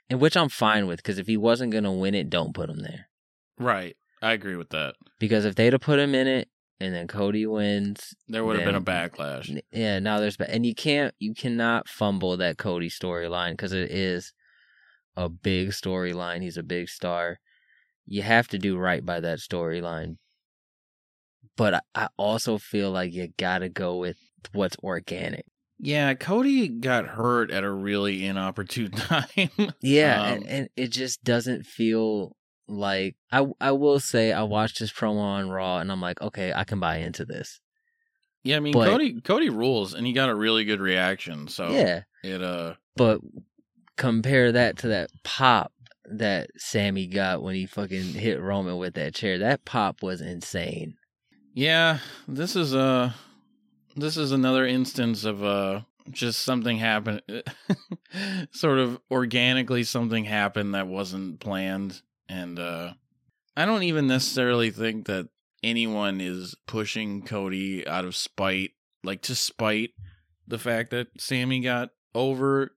and which i'm fine with because if he wasn't going to win it don't put him there right. I agree with that. because if they'd have put him in it and then cody wins. There would have been a backlash. yeah now there's and you can't you cannot fumble that cody storyline because it is a big storyline. He's a big star. You have to do right by that storyline. But I, I also feel like you gotta go with what's organic. Yeah, Cody got hurt at a really inopportune time. Yeah, Um, and, and it just doesn't feel like I I will say I watched his promo on Raw and I'm like, okay, I can buy into this. yeah, I mean But- Cody Cody rules and he got a really good reaction. So Yeah, it uh but compare that to that pop that Sami got when he fucking hit Roman with that chair. That pop was insane. yeah, this is uh this is another instance of uh just something happened sort of organically something happened that wasn't planned and uh I don't even necessarily think that anyone is pushing Cody out of spite like to spite the fact that Sami got over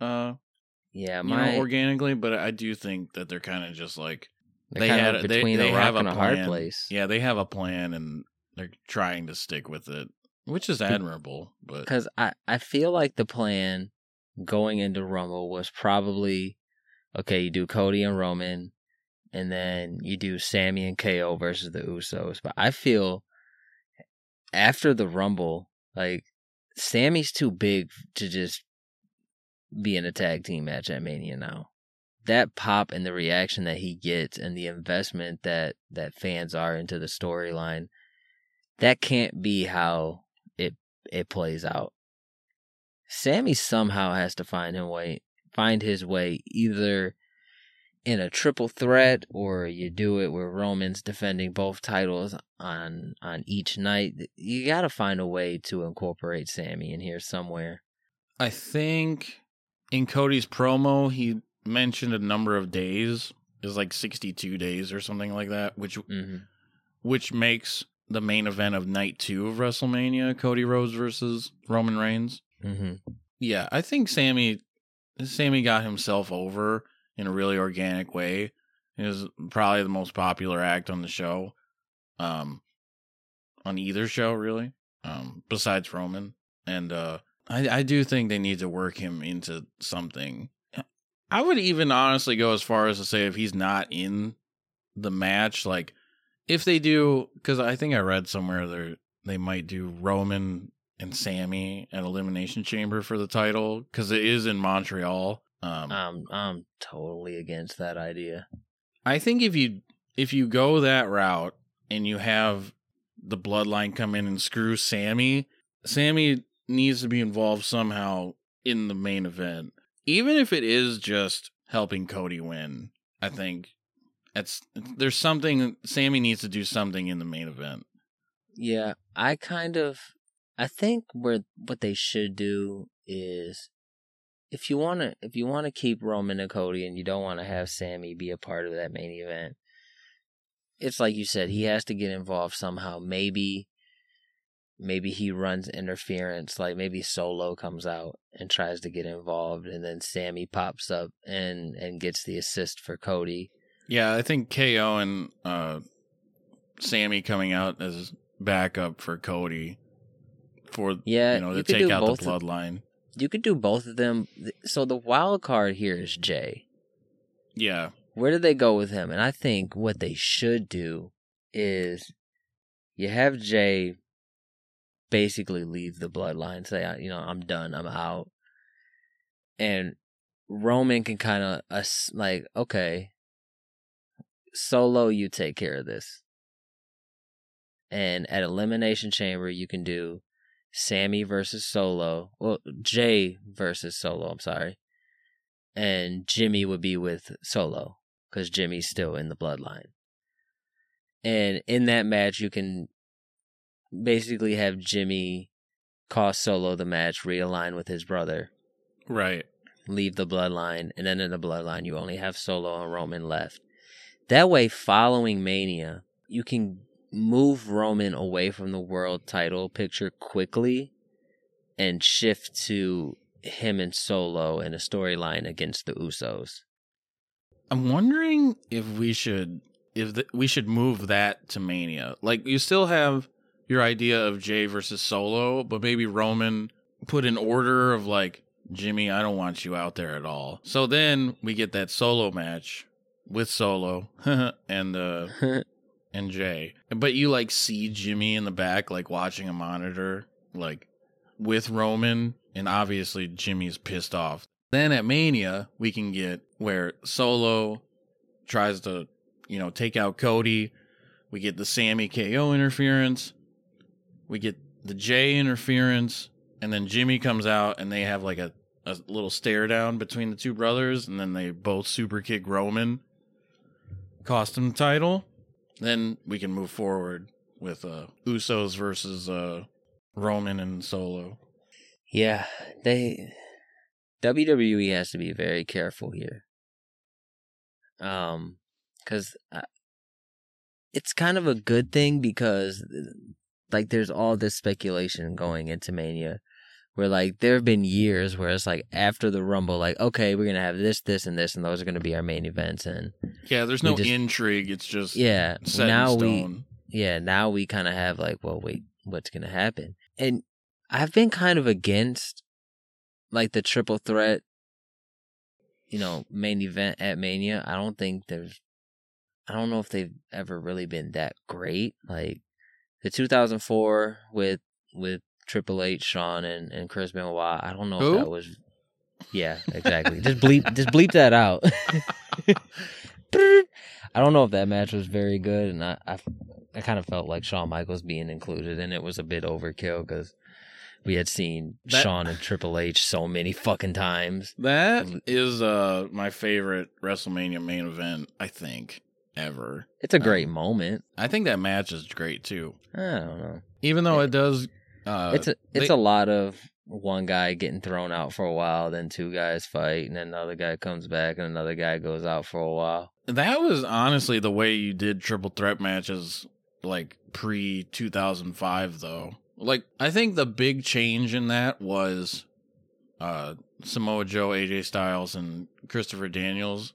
uh Yeah, you know organically but I do think that they're kind of just like they had a- they- between they a rock have a and a hard plan. place. yeah, they have a plan and they're trying to stick with it, which is admirable. But Because I, I feel like the plan going into Rumble was probably okay, you do Cody and Roman, and then you do Sami and KO versus the Usos. But I feel after the Rumble, like Sami's too big to just be in a tag team match at Mania now. That pop and the reaction that he gets and the investment that that fans are into the storyline, that can't be how it it plays out. Sami somehow has to find him way find his way either in a triple threat or you do it where Roman's defending both titles on on each night. You got to find a way to incorporate Sami in here somewhere. I think in Cody's promo he mentioned a number of days is like 62 days or something like that, which hmm which makes the main event of night 2 of WrestleMania, Cody Rhodes versus Roman Reigns. hmm Yeah, I think Sami Sami got himself over in a really organic way. is probably the most popular act on the show. Um on either show really. Um besides Roman. And uh I I do think they need to work him into something. I would even honestly go as far as to say if he's not in the match like if they do cuz I think I read somewhere they they might do Roman and Sami at Elimination Chamber for the title because it is in Montreal. Um, I'm I'm totally against that idea. I think if you if you go that route and you have the bloodline come in and screw Sami, Sami needs to be involved somehow in the main event, even if it is just helping Cody win. I think it's there's something Sami needs to do something in the main event. Yeah, I kind of I think where what they should do is if you want to if you want to keep Roman and Cody and you don't want to have Sami be a part of that main event, it's like you said, he has to get involved somehow. Maybe maybe he runs interference, like maybe Solo comes out and tries to get involved and then Sami pops up and and gets the assist for Cody. Yeah, I think KO and uh Sami coming out as backup for Cody for Yeah, you know to you take out the bloodline. You could do both of them. So the wild card here is Jey. Yeah. where do they go with him? And I think what they should do is you have Jey basically leave the bloodline, say, "I- you know, I'm done, I'm out. And Roman can kind of, uh, like, okay, solo, you take care of this. And at Elimination Chamber, you can do Sami versus Solo. Well, Jey versus Solo, I'm sorry. And Jimmy would be with Solo because Jimmy's still in the bloodline. And in that match, you can basically have Jimmy cost Solo the match, realign with his brother, Right. leave the bloodline, and then in the bloodline, you only have Solo and Roman left. That way, following Mania, you can move Roman away from the world title picture quickly and shift to him and Solo in a storyline against the Usos. I'm wondering if we should if the, we should move that to Mania. Like you still have your idea of Jey versus Solo, but maybe Roman put an order of like Jimmy, I don't want you out there at all. So then we get that solo match with Solo and uh and Jey. But you like see Jimmy in the back like watching a monitor like with Roman and obviously Jimmy's pissed off. Then at Mania, we can get where Solo tries to, you know, take out Cody. We get the Sami KO interference. We get the Jey interference. And then Jimmy comes out and they have like a, a little stare down between the two brothers. And then they both super kick Roman, cost him the title. Then we can move forward with uh, Usos versus uh, Roman and Solo. Yeah, they WWE has to be very careful here. Um, because it's kind of a good thing because, like, there's all this speculation going into Mania, where like there have been years where it's like after the Rumble, like, okay, we're gonna have this, this, and this, and those are gonna be our main events, and Yeah, there's no just- intrigue. It's just yeah, now we yeah, now we kind of have like, well, wait, what's gonna happen? And I've been kind of against like the triple threat, you know, main event at Mania. I don't think there's, I don't know if they've ever really been that great. Like the 2004 with with Triple H, Shawn, and and Chris Benoit. I don't know Who? if that was. Yeah, exactly. just bleep, just bleep that out. I don't know if that match was very good, and I, I, I kind of felt like Shawn Michaels being included, and it was a bit overkill because we had seen That- Shawn and Triple H so many fucking times. That is uh my favorite WrestleMania main event, I think, ever. It's a great Um, moment. I think that match is great too. I don't know. Even though it does uh it's a it's they- a lot of one guy getting thrown out for a while, then two guys fight, and then another guy comes back, and another guy goes out for a while. that was honestly the way you did triple threat matches like pre 2005 though. Like I think the big change in that was uh Samoa Joe, AJ Styles and Christopher Daniels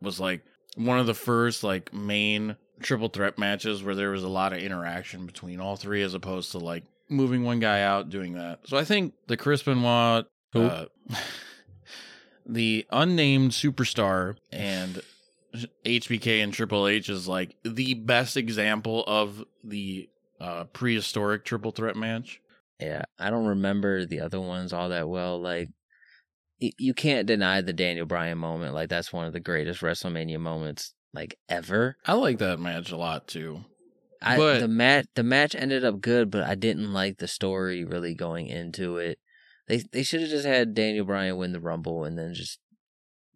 was like one of the first like main triple threat matches where there was a lot of interaction between all three as opposed to like moving one guy out doing that. So I think the Chris Benoit uh, the unnamed superstar and HBK and Triple H is like the best example of the uh, prehistoric triple threat match. Yeah, I don't remember the other ones all that well. Like, you can't deny the Daniel Bryan moment. Like, that's one of the greatest WrestleMania moments like ever. I like that match a lot too. I But- the match the match ended up good, but I didn't like the story really going into it. They they should have just had Daniel Bryan win the Rumble and then just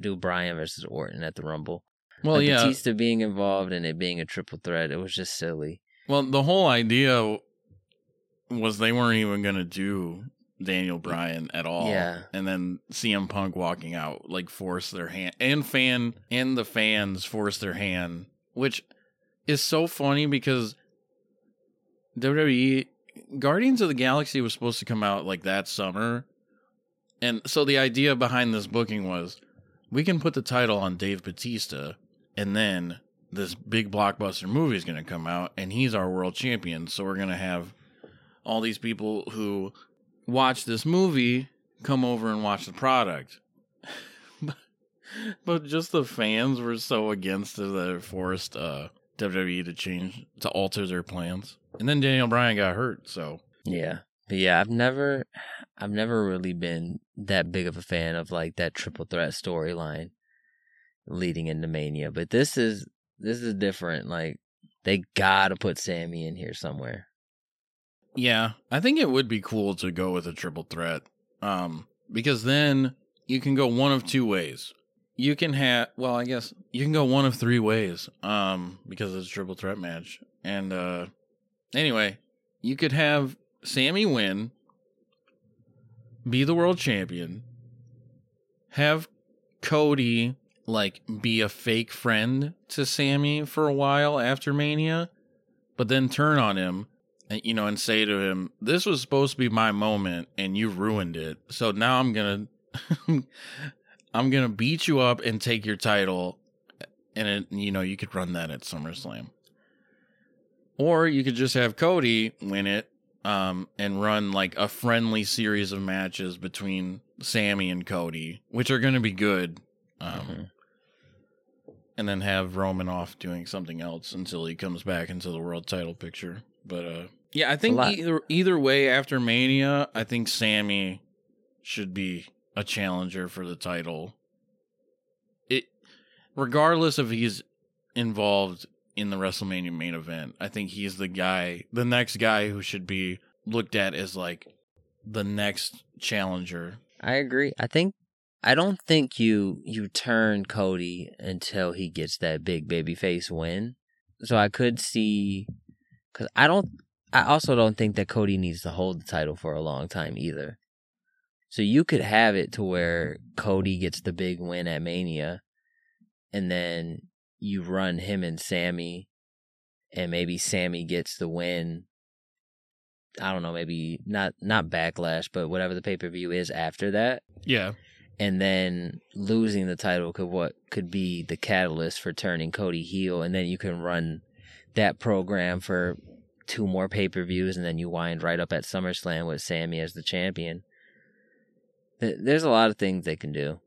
do Bryan versus Orton at the Rumble. Well, Like, yeah. Batista being involved and it being a triple threat, it was just silly. Well, the whole idea was they weren't even going to do Daniel Bryan at all. Yeah. And then CM Punk walking out, like force their hand and fan and the fans force their hand, which is so funny because WWE Guardians of the Galaxy was supposed to come out like that summer. And so the idea behind this booking was we can put the title on Dave Batista and then this big blockbuster movie is going to come out and he's our world champion. So we're going to have all these people who watch this movie come over and watch the product. but, just the fans were so against it that it forced uh, WWE to change, to alter their plans. And then Daniel Bryan got hurt, so. Yeah. But yeah, I've never I've never really been that big of a fan of like that triple threat storyline leading into Mania. But this is this is different. Like they gotta put Sami in here somewhere. Yeah, I think it would be cool to go with a triple threat. Um, because then you can go one of two ways. You can have well, I guess you can go one of three ways. Um, because it's a triple threat match. And uh anyway, you could have Sami win, be the world champion, have Cody like be a fake friend to Sami for a while after Mania, but then turn on him and you know and say to him, "This was supposed to be my moment and you ruined it. So now I'm going to I'm going to beat you up and take your title." And it, you know, you could run that at SummerSlam. Or you could just have Cody win it um, and run like a friendly series of matches between Sami and Cody, which are going to be good. Um, Mhm. And then have Roman off doing something else until he comes back into the world title picture. But uh, yeah, I think either either way after Mania, I think Sami should be a challenger for the title. It, regardless if he's involved in the WrestleMania main event. I think he's the guy, the next guy who should be looked at as like the next challenger. I agree. I think I don't think you you turn Cody until he gets that big baby face win. So I could see cuz I don't I also don't think that Cody needs to hold the title for a long time either. So you could have it to where Cody gets the big win at Mania and then you run him and Sami and maybe Sami gets the win I don't know, maybe not not backlash, but whatever the pay-per-view is after that Yeah. and then losing the title could what could be the catalyst for turning Cody heel, and then you can run that program for two more pay per views, and then you wind right up at SummerSlam with Sami as the champion. Th- There's a lot of things they can do.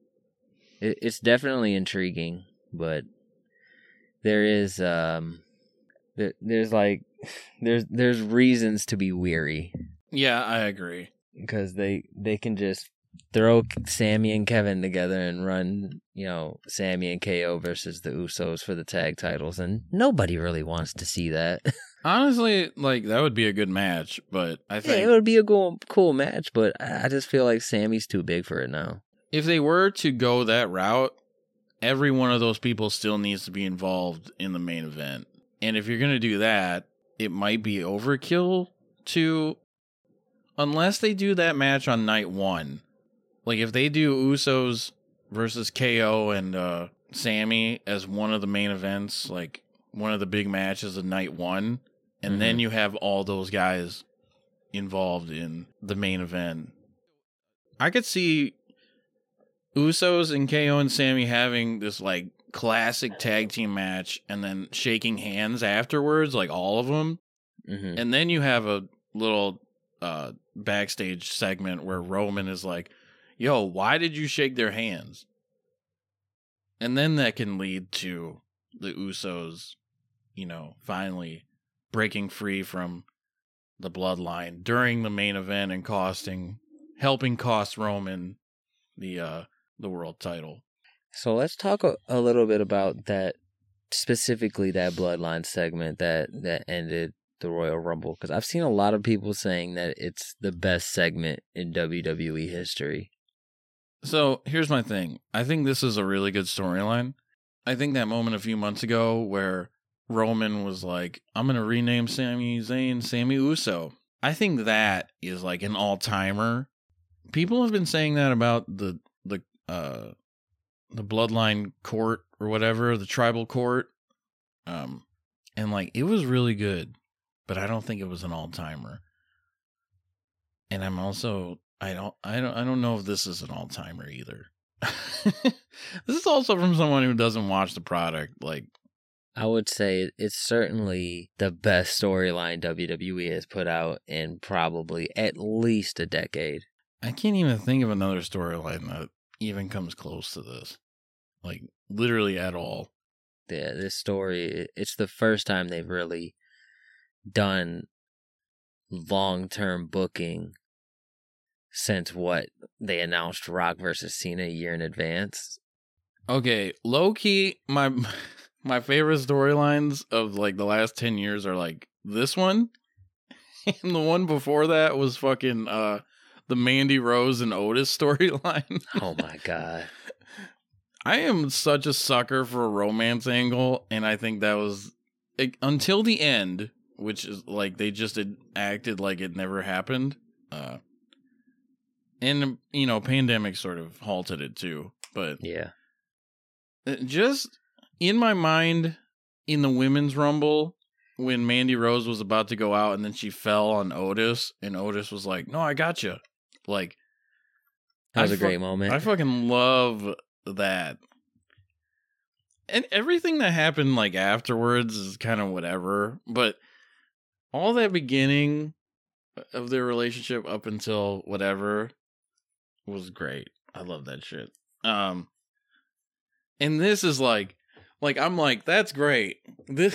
It- It's definitely intriguing, but there is um, there- there's like there's there's reasons to be weary Yeah, I agree. because they they can just throw Sami and Kevin together and run, you know, Sami and KO versus the Usos for the tag titles, and nobody really wants to see that. Honestly, like that would be a good match, but I yeah, think it would be a cool cool match, but I just feel like Sami's too big for it now. if they were to go that route, every one of those people still needs to be involved in the main event. And if you're going to do that, it might be overkill to unless they do that match on night 1. Like if they do Usos versus KO and uh Sami as one of the main events, like one of the big matches of night 1, and then you have all those guys involved in the main event. I could see Usos and KO and Sami having this like classic tag team match and then shaking hands afterwards, like all of them. hmm And then you have a little uh backstage segment where Roman is like, "Yo, why did you shake their hands?" And then that can lead to the Usos, you know, finally breaking free from the bloodline during the main event and costing helping cost Roman the uh the world title. So let's talk a, a little bit about that specifically that bloodline segment that that ended the Royal Rumble because I've seen a lot of people saying that it's the best segment in WWE history. So here's my thing. I think this is a really good storyline. I think that moment a few months ago where Roman was like, I'm going to rename Sami Zayn Sami Uso. I think that is like an all timer people have been saying that about the the uh the bloodline court or whatever, the tribal court. Um and like it was really good, but I don't think it was an all-timer. And I'm also I don't I don't I don't know if this is an all-timer either. this is also from someone who doesn't watch the product like I would say it's certainly the best storyline WWE has put out in probably at least a decade. I can't even think of another storyline that even comes close to this. Like literally at all. Yeah, this story it's the first time they've really done long-term booking since what they announced Rock versus Cena a year in advance. Okay, low key my my favorite storylines of like the last 10 years are like this one and the one before that was fucking uh the Mandy Rose and Otis storyline. oh my god. I am such a sucker for a romance angle and I think that was it, until the end, which is like they just acted like it never happened. Uh and you know, pandemic sort of halted it too, but Yeah. just in my mind in the women's rumble when Mandy Rose was about to go out and then she fell on Otis and Otis was like, "No, I got you." Like That was I a great moment. I fucking love that. And everything that happened like afterwards is kind of whatever, but all that beginning of their relationship up until whatever was great. I love that shit. Um and this is like like I'm like that's great. This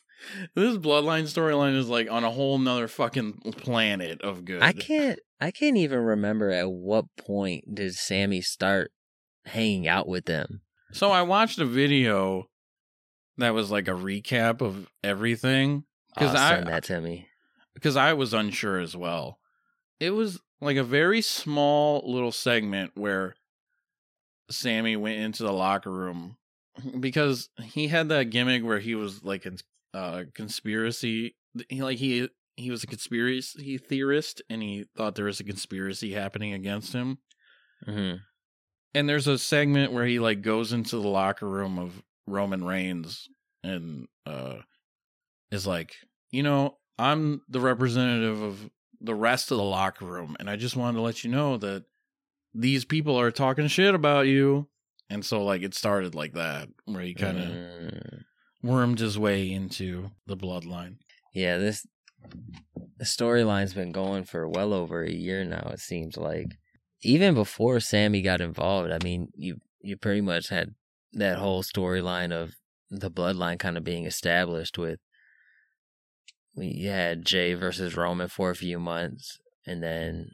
this bloodline storyline is like on a whole nother fucking planet of good. I can't I can't even remember at what point did Sami start hanging out with them. So I watched a video that was like a recap of everything Because 'Cause I- send that to me. because I was unsure as well. It was like a very small little segment where Sami went into the locker room because he had that gimmick where he was like a uh, conspiracy he, like he he was a conspiracy theorist and he thought there was a conspiracy happening against him. hmm And there's a segment where he like goes into the locker room of Roman Reigns and uh is like, you know, I'm the representative of the rest of the locker room and I just wanted to let you know that these people are talking shit about you. And so like it started like that where he kind of Mm. wormed his way into the bloodline. Yeah, this the storyline's been going for well over a year now. It seems like even before Sami got involved. I mean, you you pretty much had that whole storyline of the bloodline kind of being established with. We had Jey versus Roman for a few months, and then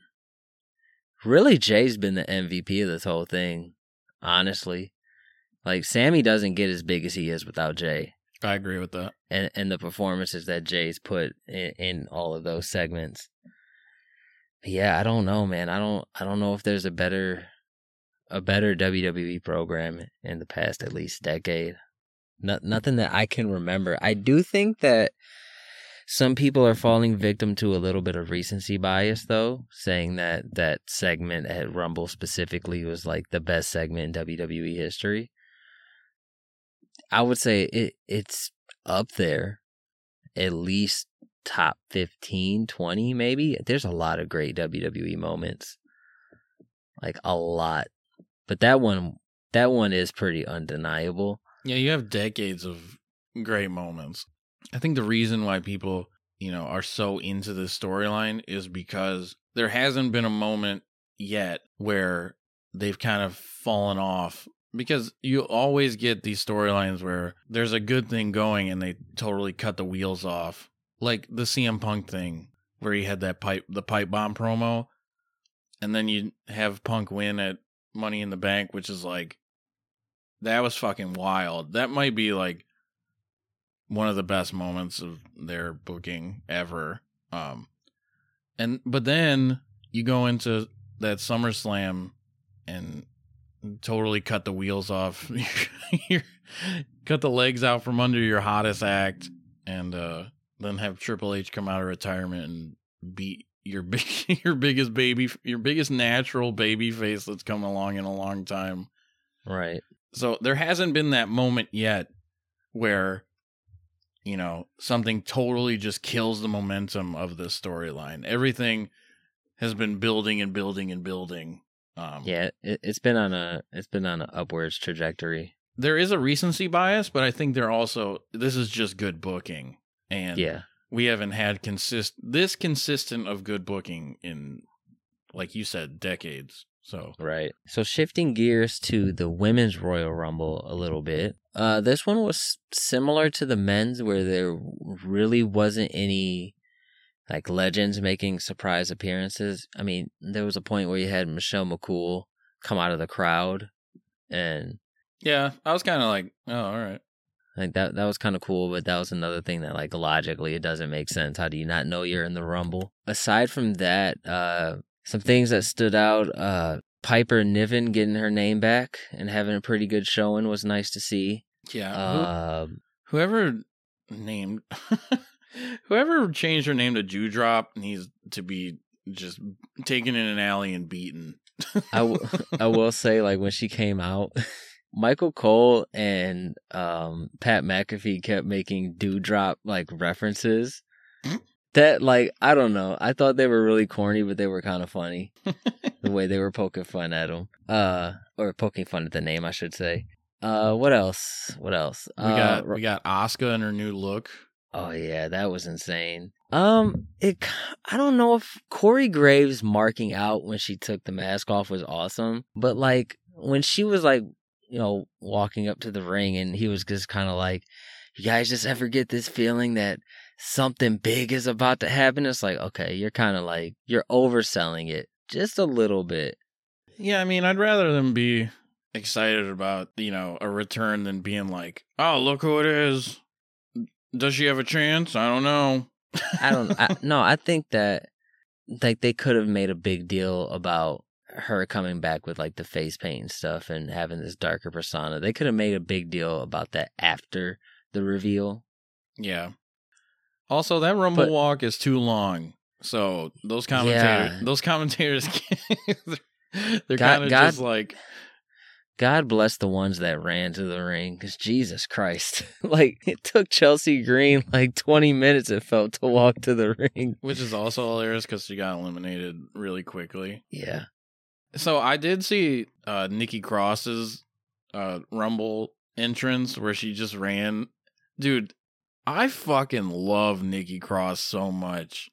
really Jey's been the MVP of this whole thing. Honestly, like Sami doesn't get as big as he is without Jey I agree with that. and and the performances that Jey's put in, in all of those segments. But yeah, I don't know, man. I don't I don't know if there's a better a better WWE program in the past at least decade. No, nothing that I can remember. I do think that some people are falling victim to a little bit of recency bias though, saying that that segment at Rumble specifically was like the best segment in WWE history. I would say it it's up there at least top 15 20 maybe there's a lot of great wwe moments like a lot but that one that one is pretty undeniable Yeah, you have decades of great moments. I think the reason why people, you know, are so into this storyline is because there hasn't been a moment yet where they've kind of fallen off because you always get these storylines where there's a good thing going and they totally cut the wheels off. Like the CM Punk thing where he had that pipe the pipe bomb promo and then you have Punk win at Money in the Bank which is like that was fucking wild. That might be like one of the best moments of their booking ever. Um and but then you go into that SummerSlam and totally cut the wheels off. Cut the legs out from under your hottest act and uh then have Triple H come out of retirement and beat your big your biggest baby your biggest natural baby face that's come along in a long time. Right. So there hasn't been that moment yet where you know something totally just kills the momentum of the storyline. Everything has been building and building and building. Um, Yeah, it, it's been on a it's been on an upwards trajectory. there is a recency bias, but I think they're also this is just good booking, and Yeah. we haven't had consist this consistent of good booking in, like you said, decades. So Right. So shifting gears to the women's Royal Rumble a little bit. Uh this one was similar to the men's where there really wasn't any like legends making surprise appearances. I mean, there was a point where you had Michelle McCool come out of the crowd and yeah, I was kind of like, oh, all right. like that that was kind of cool, but that was another thing that like logically it doesn't make sense. How do you not know you're in the Rumble? Aside from that, uh some things that stood out, uh Piper Niven getting her name back and having a pretty good showing was nice to see. Yeah, Um who, whoever named whoever changed her name to Doudrop needs to be just taken in an alley and beaten. I, w- I will say, like when she came out, Michael Cole and um, Pat McAfee kept making doudrop like references. That like I don't know. I thought they were really corny, but they were kind of funny. the way they were poking fun at them, uh, or poking fun at the name, I should say. Uh, what else? What else? We uh, got we got Asuka and her new look. Oh yeah, that was insane. Um, it I don't know if Corey Graves marking out when she took the mask off was awesome, but like when she was like, you know, walking up to the ring and he was just kind of like, "You guys just ever get this feeling that something big is about to happen?" It's like, okay, you're kind of like you're overselling it just a little bit. Yeah, I mean, I'd rather them be excited about you know a return than being like, oh, look who it is. Does she have a chance? I don't know. I don't. I, no, I think that like they could have made a big deal about her coming back with like the face paint and stuff and having this darker persona. They could have made a big deal about that after the reveal. Yeah. Also, that Rumble But- walk is too long. So those commentators, Yeah. those commentators, they're, they're kind of just like, God bless the ones that ran to the ring because Jesus Christ, like it took Chelsea Green like twenty minutes. It felt to walk to the ring. which is also hilarious because she got eliminated really quickly. Yeah, So I did see uh Nikki Cross's uh Rumble entrance where she just ran. Dude, I fucking love Nikki Cross so much.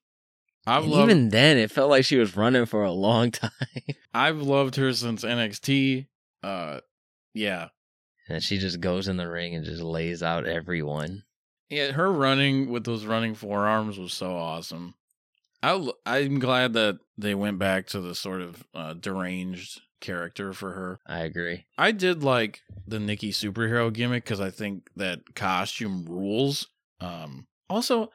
I've and loved even then, it felt like she was running for a long time. I've loved her since NXT. Uh yeah. and she just goes in the ring and just lays out everyone. Yeah, her running with those running forearms was so awesome. I I'm glad that they went back to the sort of uh, deranged character for her. I agree. I did like the Nikki superhero gimmick because I think that costume rules. Um, also,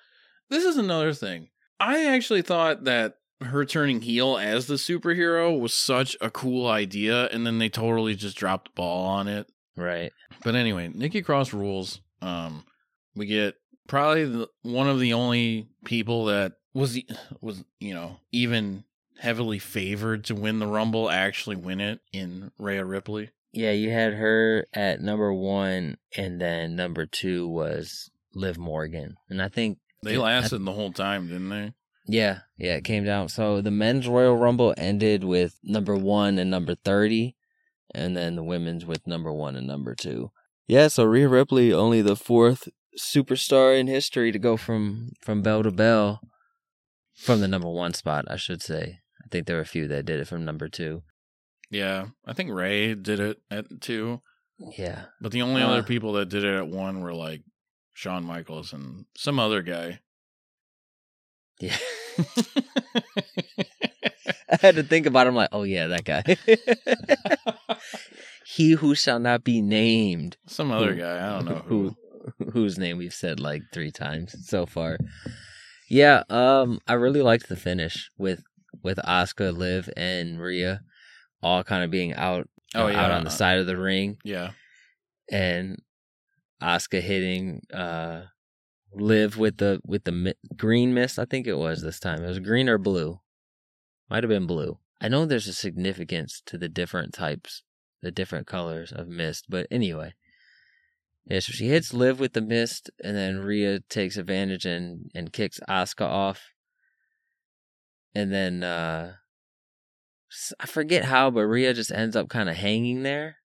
this is another thing. I actually thought that her turning heel as the superhero was such a cool idea, and then they totally just dropped the ball on it. Right. But anyway, Nikki Cross rules. Um, we get probably the, one of the only people that was was you know even heavily favored to win the Rumble actually win it in Rhea Ripley. Yeah, you had her at number one, and then number two was Liv Morgan, and I think They Yeah, I- lasted the whole time, didn't they? yeah, yeah, it came down. So the men's Royal Rumble ended with number one and number thirty, and then the women's with number one and number two. Yeah, so Rhea Ripley only the fourth superstar in history to go from from bell to bell, from the number one spot, I should say. I think there were a few that did it from number two. Yeah, I think Ray did it at two, Yeah, but the only Uh. other people that did it at one were like Shawn Michaels and some other guy. yeah. I had to think about. It. I'm like, oh yeah, that guy. he who shall not be named. some other Who- guy. I don't know who. who whose name we've said like three times so far. Yeah, um, I really liked the finish with with Asuka, Liv, and Rhea all kind of being out Oh, out yeah. on the side of the ring, Yeah, and Asuka hitting uh Liv with the with the mi- green mist. I think it was this time. It was green or blue. Might have been blue. I know there's a significance to the different types, the different colors of mist, but anyway. Yeah, so she hits live with the mist, and then Rhea takes advantage and, and kicks Asuka off. And then uh I forget how, but Rhea just ends up kind of hanging there.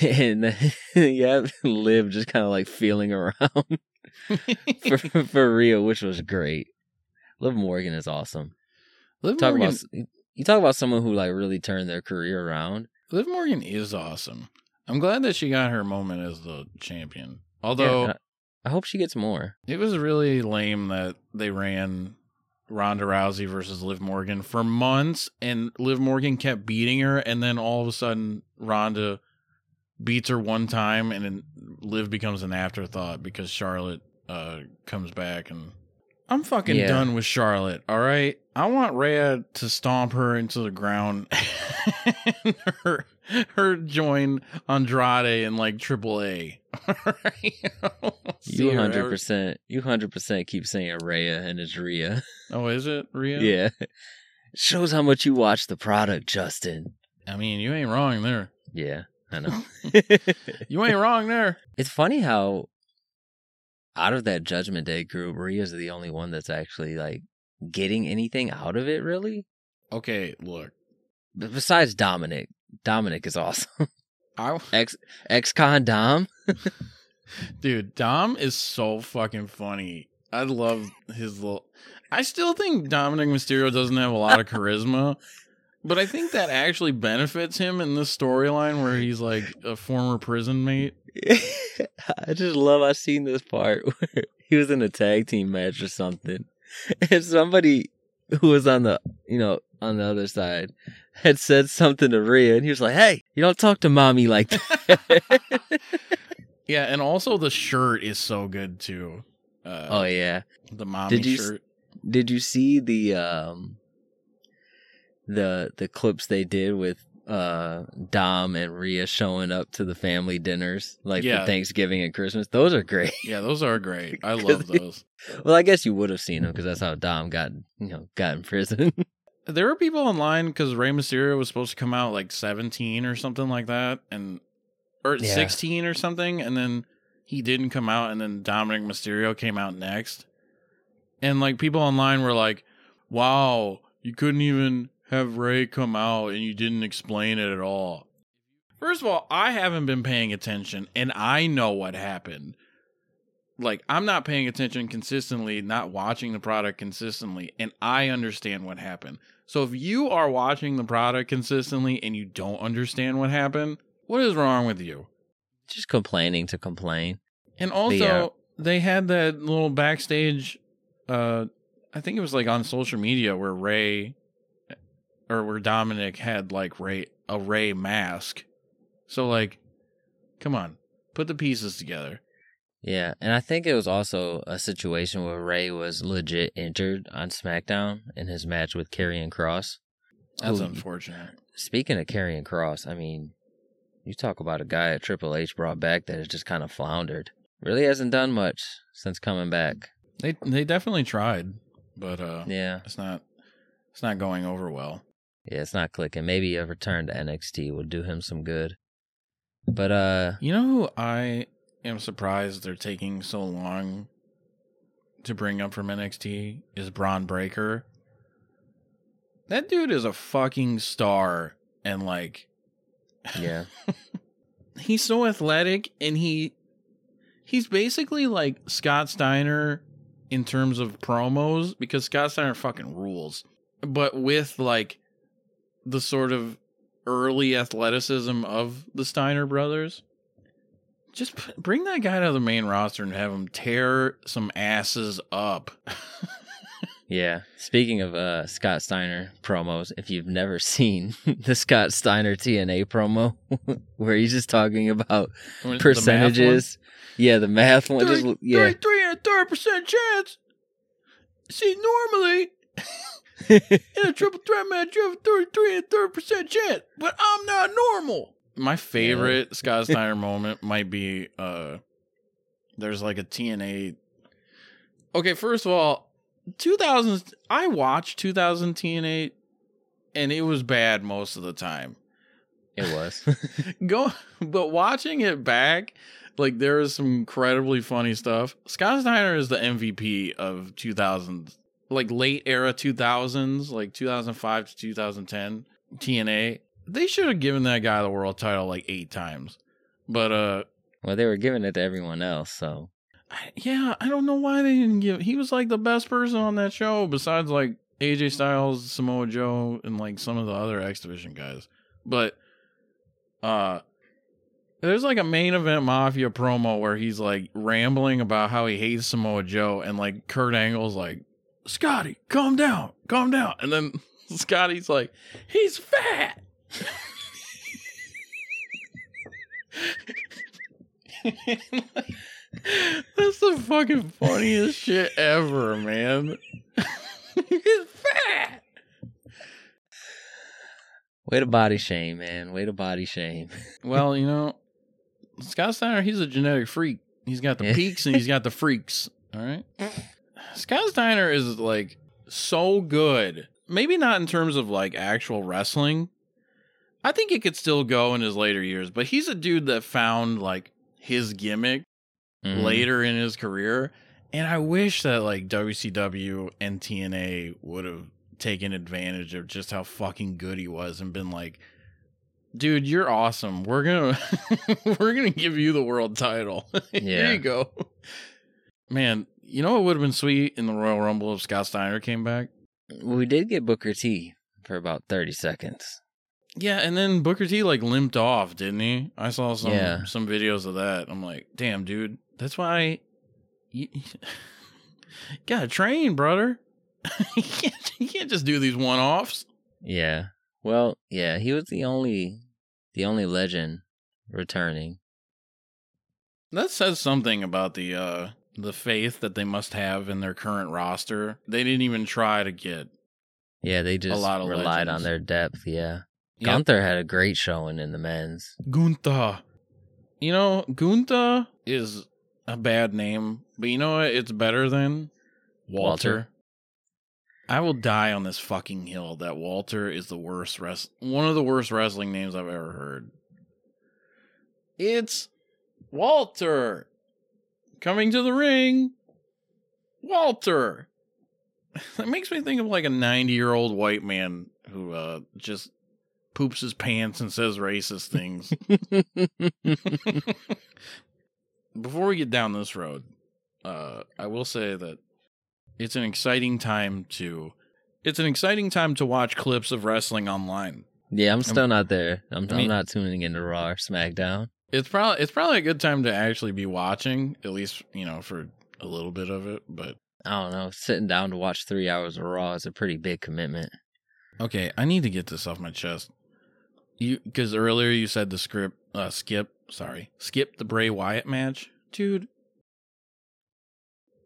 And yeah, Liv just kind of like feeling around for, for Rhea, which was great. Liv Morgan is awesome. Liv Talk Morgan, about you talk about someone who like really turned their career around. Liv Morgan is awesome. I'm glad that she got her moment as the champion. Although Yeah, I hope she gets more. it was really lame that they ran Ronda Rousey versus Liv Morgan for months and Liv Morgan kept beating her and then all of a sudden Ronda beats her one time and then Liv becomes an afterthought because Charlotte uh comes back and I'm fucking Yeah. done with Charlotte, all right? I want Rhea to stomp her into the ground and her her join Andrade and like Triple A. You hundred percent, you hundred percent keep saying Rhea and it's Rhea. Oh, is it Rhea? Yeah. Shows how much you watch the product, Justin. I mean, you ain't wrong there. Yeah, I know. You ain't wrong there. it's funny how out of that Judgment Day group, Rhea's the only one that's actually like getting anything out of it, really. Okay, look. B- Besides Dominic, Dominic is awesome. I Ex ex con Dom. dude, Dom is so fucking funny. I love his little I still think Dominic Mysterio doesn't have a lot of charisma, but I think that actually benefits him in this storyline where he's like a former prison mate. I just love I seen this part where he was in a tag team match or something, and somebody who was on the you know on the other side had said something to Rhea, and he was like, "Hey, you don't talk to mommy like that." Yeah, and also the shirt is so good too. Uh, oh yeah. the mommy Did you shirt. Did you see the um the the clips they did with uh Dom and Rhea showing up to the family dinners like Yeah. for Thanksgiving and Christmas? Those are great. Yeah, those are great. I love those. Well, I guess you would have seen them because that's how Dom got you know got in prison. There were people online because Rey Mysterio was supposed to come out like 17 or something like that, and or Yeah. 16 or something, and then he didn't come out, and then Dominic Mysterio came out next, and like people online were like, "Wow, you couldn't even have Rey come out, and you didn't explain it at all." First of all, I haven't been paying attention, and I know what happened. Like I'm not paying attention consistently, not watching the product consistently, and I understand what happened. So if you are watching the product consistently and you don't understand what happened, what is wrong with you? Just complaining to complain. And also, Yeah. they had that little backstage. Uh, I think it was like on social media where Rey, or where Dominic had like Rey a Rey mask. So like, come on, put the pieces together. Yeah, and I think it was also a situation where Rey was legit injured on SmackDown in his match with Karrion Cross. That's Who- unfortunate. Speaking of Karrion Cross, I mean, you talk about a guy at Triple H brought back that has just kind of floundered. Really hasn't done much since coming back. They they definitely tried, but uh, Yeah, it's not it's not going over well. Yeah, it's not clicking. Maybe a return to NXT would do him some good. But uh, You know who I am surprised they're taking so long to bring up from NXT is Bron Breakker. That dude is a fucking star and like yeah, he's so athletic and he he's basically like Scott Steiner in terms of promos because Scott Steiner fucking rules. But with like the sort of early athleticism of the Steiner brothers. Just p- bring that guy to the main roster and have him tear some asses up. yeah. Speaking of uh Scott Steiner promos, if you've never seen the Scott Steiner TNA promo where he's just talking about The math one? percentages, yeah, the math one, just Thirty- yeah. 33 and a third percent chance. See, normally in a triple threat match, you have a 33 and a third percent chance, but I'm not normal. My favorite Scott Steiner moment might be uh there's like a TNA. Okay, first of all, 2000 I watched 2000 TNA and it was bad most of the time. It was. Go, but watching it back, like there is some incredibly funny stuff. Scott Steiner is the MVP of 2000, like late era 2000s, like 2005 to 2010 TNA. They should have given that guy the world title like eight times, but uh, well, they were giving it to everyone else, so I- yeah, I don't know why they didn't give. He was like the best person on that show, besides like AJ Styles, Samoa Joe, and like some of the other X Division guys. But uh, there's like a main event mafia promo where he's like rambling about how he hates Samoa Joe, and like Kurt Angle's like, Scotty, calm down, calm down, and then Scotty's like, he's fat. That's the fucking funniest shit ever, man. He's fat. way to body shame, man. Way to body shame. Well, you know, Scott Steiner, he's a genetic freak. He's got the peaks and he's got the freaks. All right. Scott Steiner is like so good. Maybe not in terms of like actual wrestling. I think it could still go in his later years, but he's a dude that found like his gimmick Mhm. later in his career. And I wish that like WCW and TNA would have taken advantage of just how fucking good he was and been like, dude, you're awesome. We're gonna we're gonna give you the world title. Here you go. Man, you know what would have been sweet in the Royal Rumble if Scott Steiner came back? We did get Booker T for about 30 seconds. Yeah, and then Booker T like limped off, didn't he? I saw some Yeah. some videos of that. I'm like, damn, dude, that's why you, you gotta train, brother. you, can't, you can't just do these one offs. Yeah. Well, yeah, he was the only the only legend returning. That says something about the uh the faith that they must have in their current roster. They didn't even try to get Yeah, they just a lot of relied legends. on their depth, yeah. Yep. Gunther had a great showing in the men's. Gunther. You know, Gunther is a bad name, but you know what? It's better than Walter. Walter. I will die on this fucking hill that Walter is the worst rest one of the worst wrestling names I've ever heard. It's Walter coming to the ring. Walter. That makes me think of like a 90 year old white man who uh just poops his pants and says racist things. Before we get down this road, uh, I will say that it's an exciting time to it's an exciting time to watch clips of wrestling online. yeah, I'm still not there. I'm, I mean- I'm not tuning into Raw or SmackDown. It's probably it's probably a good time to actually be watching, at least you know for a little bit of it. But I don't know. Sitting down to watch three hours of Raw is a pretty big commitment. okay, I need to get this off my chest. You because earlier you said the script uh, skip sorry skip the Bray Wyatt match, dude.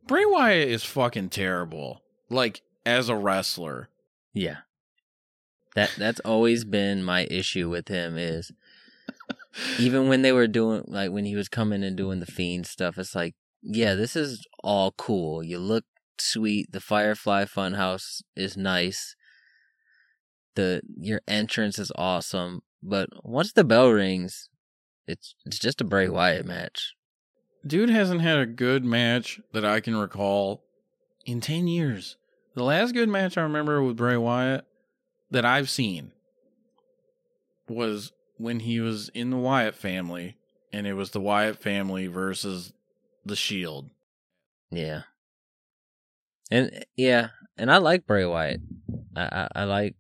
Bray Wyatt is fucking terrible. Like as a wrestler, Yeah. That that's always been my issue with him is even when they were doing like when he was coming and doing the fiend stuff, it's like, yeah, this is all cool. You look sweet. The Firefly Funhouse is nice. The your entrance is awesome. But once the bell rings, it's it's just a Bray Wyatt match. Dude hasn't had a good match that I can recall in 10 years. The last good match I remember with Bray Wyatt that I've seen was when he was in the Wyatt family, and it was the Wyatt family versus the Shield. Yeah. And yeah, and I like Bray Wyatt. I, I, I like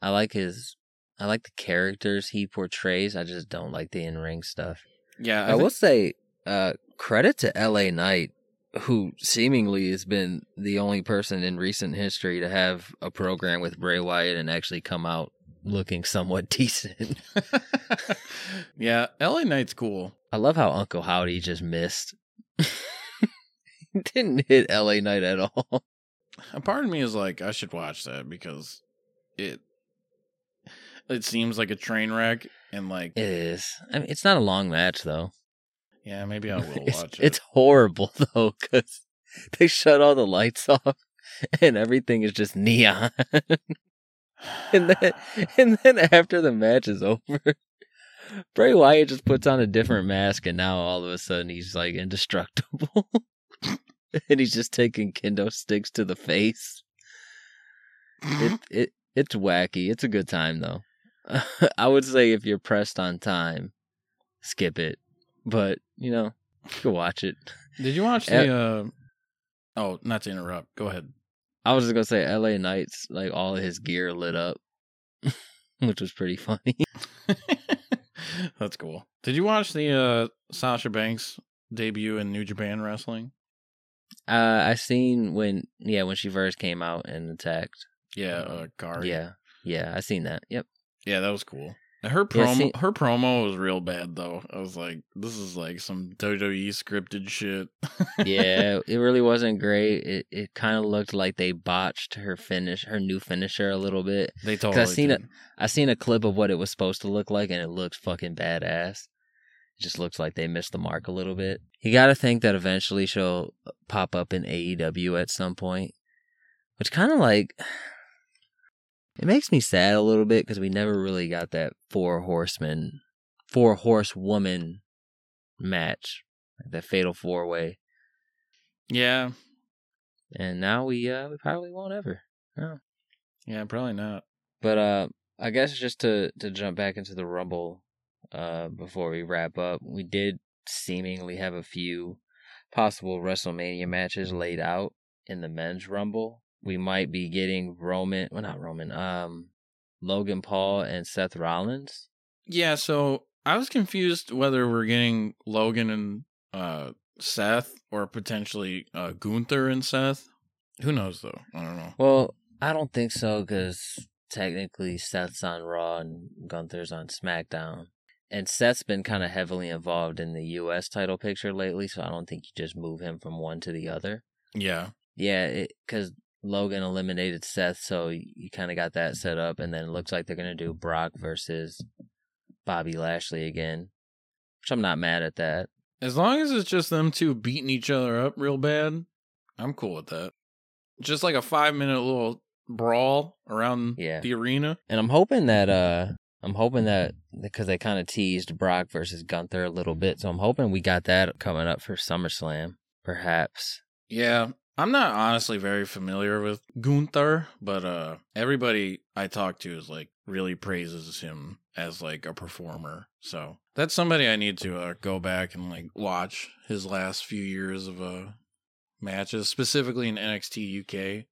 I like his I like the characters he portrays. I just don't like the in ring stuff. Yeah, I, will say, uh credit to LA Knight, who seemingly has been the only person in recent history to have a program with Bray Wyatt and actually come out looking somewhat decent. yeah, LA Knight's cool. I love how Uncle Howdy just missed. Didn't hit LA Knight at all. A part of me is like, I should watch that because it it seems like a train wreck, and like, It is. I mean, it's not a long match though. yeah, maybe I will it's, watch it. it's horrible though because they shut all the lights off and everything is just neon. and then and then after the match is over, Bray Wyatt just puts on a different mask, and now all of a sudden he's like indestructible, and he's just taking kendo sticks to the face. It it it's wacky. It's a good time though. I would say if you're pressed on time, skip it, but you know, you can watch it. Did you watch the? Uh... Oh, not to interrupt. Go ahead. I was just gonna say L.A. Knights, like all of his gear lit up, which was pretty funny. That's cool. Did you watch the uh, Sasha Banks debut in New Japan Wrestling? Uh, I seen when yeah when she first came out and attacked. Yeah, uh, Kairi. Yeah, yeah, I seen that. Yep. Yeah, that was cool. Her Yeah, promo, see- her promo was real bad though. I was like, this is like some WWE scripted shit. Yeah, it really wasn't great. It it kind of looked like they botched her finish, her new finisher a little bit. they totally. seen did. it- I seen a clip of what it was supposed to look like, and it looks fucking badass. It just looks like they missed the mark a little bit. You got to think that eventually she'll uh, pop up in AEW at some point, which kind of like it makes me sad a little bit because we never really got that four horseman, four horsewoman match, like that fatal four way, Yeah, and now we uh we probably won't ever. yeah, probably not. But uh, I guess just to to jump back into the Rumble, uh, before we wrap up, we did seemingly have a few possible WrestleMania matches laid out in the men's Rumble. We might be getting Roman, well, not Roman, um, Logan Paul and Seth Rollins. Yeah, so I was confused whether we're getting Logan and uh Seth or potentially uh Gunther and Seth. Who knows though? I don't know. Well, I don't think so because technically Seth's on Raw and Gunther's on SmackDown. And Seth's been kind of heavily involved in the U.S. title picture lately, so I don't think you just move him from one to the other. Yeah. Yeah, because Logan eliminated Seth, so you, kind of got that set up, and then it looks like they're gonna do Brock versus Bobby Lashley again, which I'm not mad at that. As long as it's just them two beating each other up real bad, I'm cool with that. Just like a five minute little brawl around Yeah. the arena. And I'm hoping that uh I'm hoping that because they kind of teased Brock versus Gunther a little bit, so I'm hoping we got that coming up for SummerSlam, perhaps. Yeah. I'm not honestly very familiar with Gunther, but uh everybody I talk to is like really praises him as like a performer. So that's somebody I need to uh, go back and like watch his last few years of uh matches, specifically in NXT UK.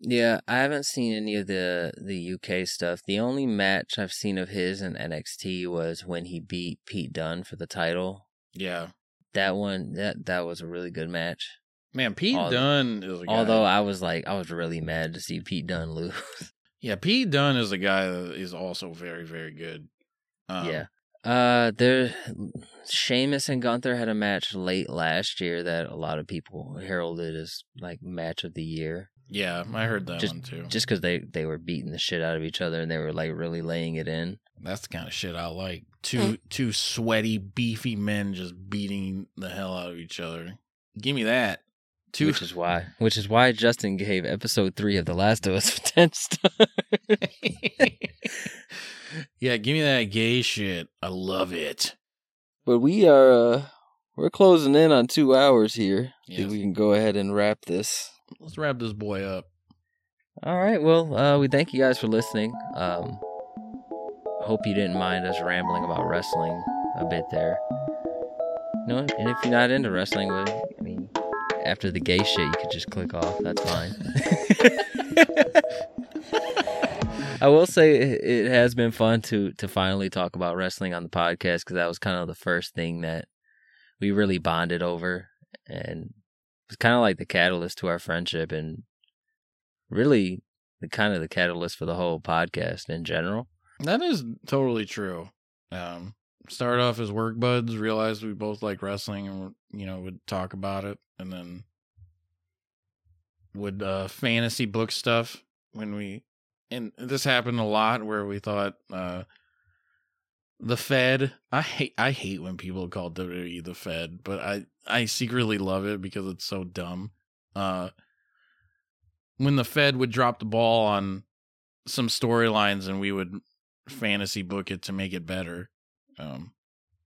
Yeah, I haven't seen any of the the UK stuff. The only match I've seen of his in NXT was when he beat Pete Dunne for the title. Yeah. That one that that was a really good match. Man, Pete Al- Dunne is a guy. Although I was like I was really mad to see Pete Dunne lose. Yeah, Pete Dunne is a guy that is also very, very good. Um, yeah. Uh there Sheamus and Gunther had a match late last year that a lot of people heralded as like match of the year. Yeah, I heard that Just- one too. Just because they, they were beating the shit out of each other and they were like really laying it in. That's the kind of shit I like. Two two sweaty, beefy men just beating the hell out of each other. Give me that. Two Which is why which is why Justin gave episode three of The Last of Us ten stars. Yeah, give me that gay shit. I love it. But we are uh we're closing in on two hours here. Yes. Think we can go ahead and wrap this. Let's wrap this boy up. All right. Well, uh, we thank you guys for listening. Um, hope you didn't mind us rambling about wrestling a bit there. You know, and if you're not into wrestling, well, mean, after the gay shit, you could just click off. That's fine. I will say it has been fun to to finally talk about wrestling on the podcast because that was kind of the first thing that we really bonded over, and it was kind of like the catalyst to our friendship, and really the kind of the catalyst for the whole podcast in general. That is totally true. Um, started off as work buds, realized we both like wrestling, and you know would talk about it, and then would uh, fantasy book stuff when we. And this happened a lot where we thought uh, the Fed. I hate I hate when people call WWE the Fed, but I I secretly love it because it's so dumb. Uh, when the Fed would drop the ball on some storylines and we would fantasy book it to make it better. Um,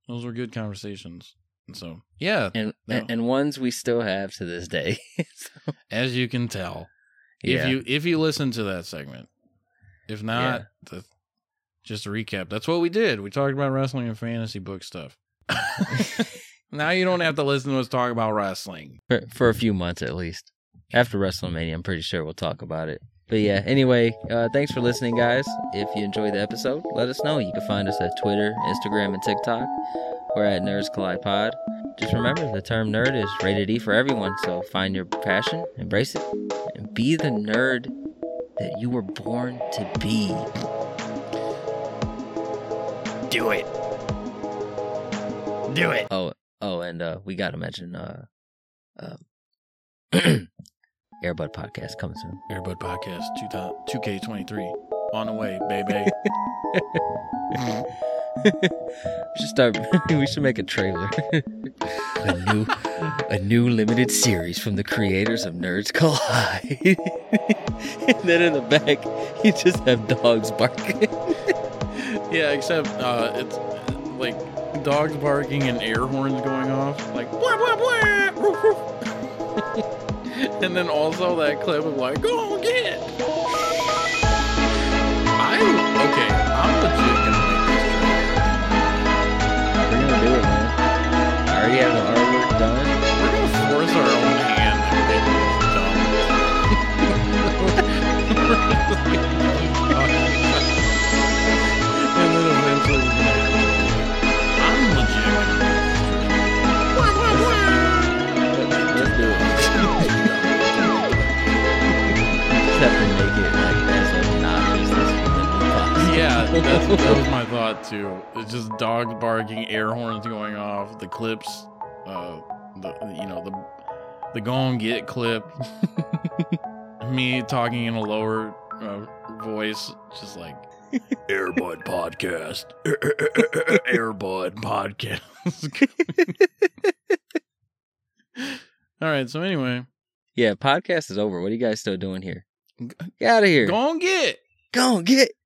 those were good conversations. And so, yeah, and, No. and and ones we still have to this day. So, as you can tell, yeah. if you if you listen to that segment, if not, the, just a recap, that's what we did. We talked about wrestling and fantasy book stuff. now you don't have to listen to us talk about wrestling. for, for a few months at least. After WrestleMania, I'm pretty sure we'll talk about it. But yeah, anyway, uh, thanks for listening, guys. If you enjoyed the episode, let us know. You can find us at Twitter, Instagram, and TikTok. We're at Nerds Collide Pod. Just remember, the term nerd is rated E for everyone, so find your passion, embrace it, and be the nerd that you were born to be. Do it. Do it. Oh, oh, and uh, we got to mention uh, uh, Airbud Podcast coming soon. Airbud Podcast 2K23 on the way, baby. we should start. we should make a trailer. a new, a new limited series from the creators of Nerds Collide. and then in the back, you just have dogs barking. yeah, except uh, it's like dogs barking and air horns going off, like blah blah blah. And then also that clip of like, go get. I okay. I'm legit gonna make this. We're gonna do it, man. I already have the artwork done. We're gonna force our own hand and have to make it like as obnoxious as humanly possible. Yeah, that's, that was my thought too. It's just dogs barking, air horns going off, the clips, uh, the you know the the go and get clip, me talking in a lower uh, voice, just like Airbud podcast, Airbud podcast. All right, so anyway, Yeah, podcast is over. What are you guys still doing here? Get out of here. go and get. Go on, get.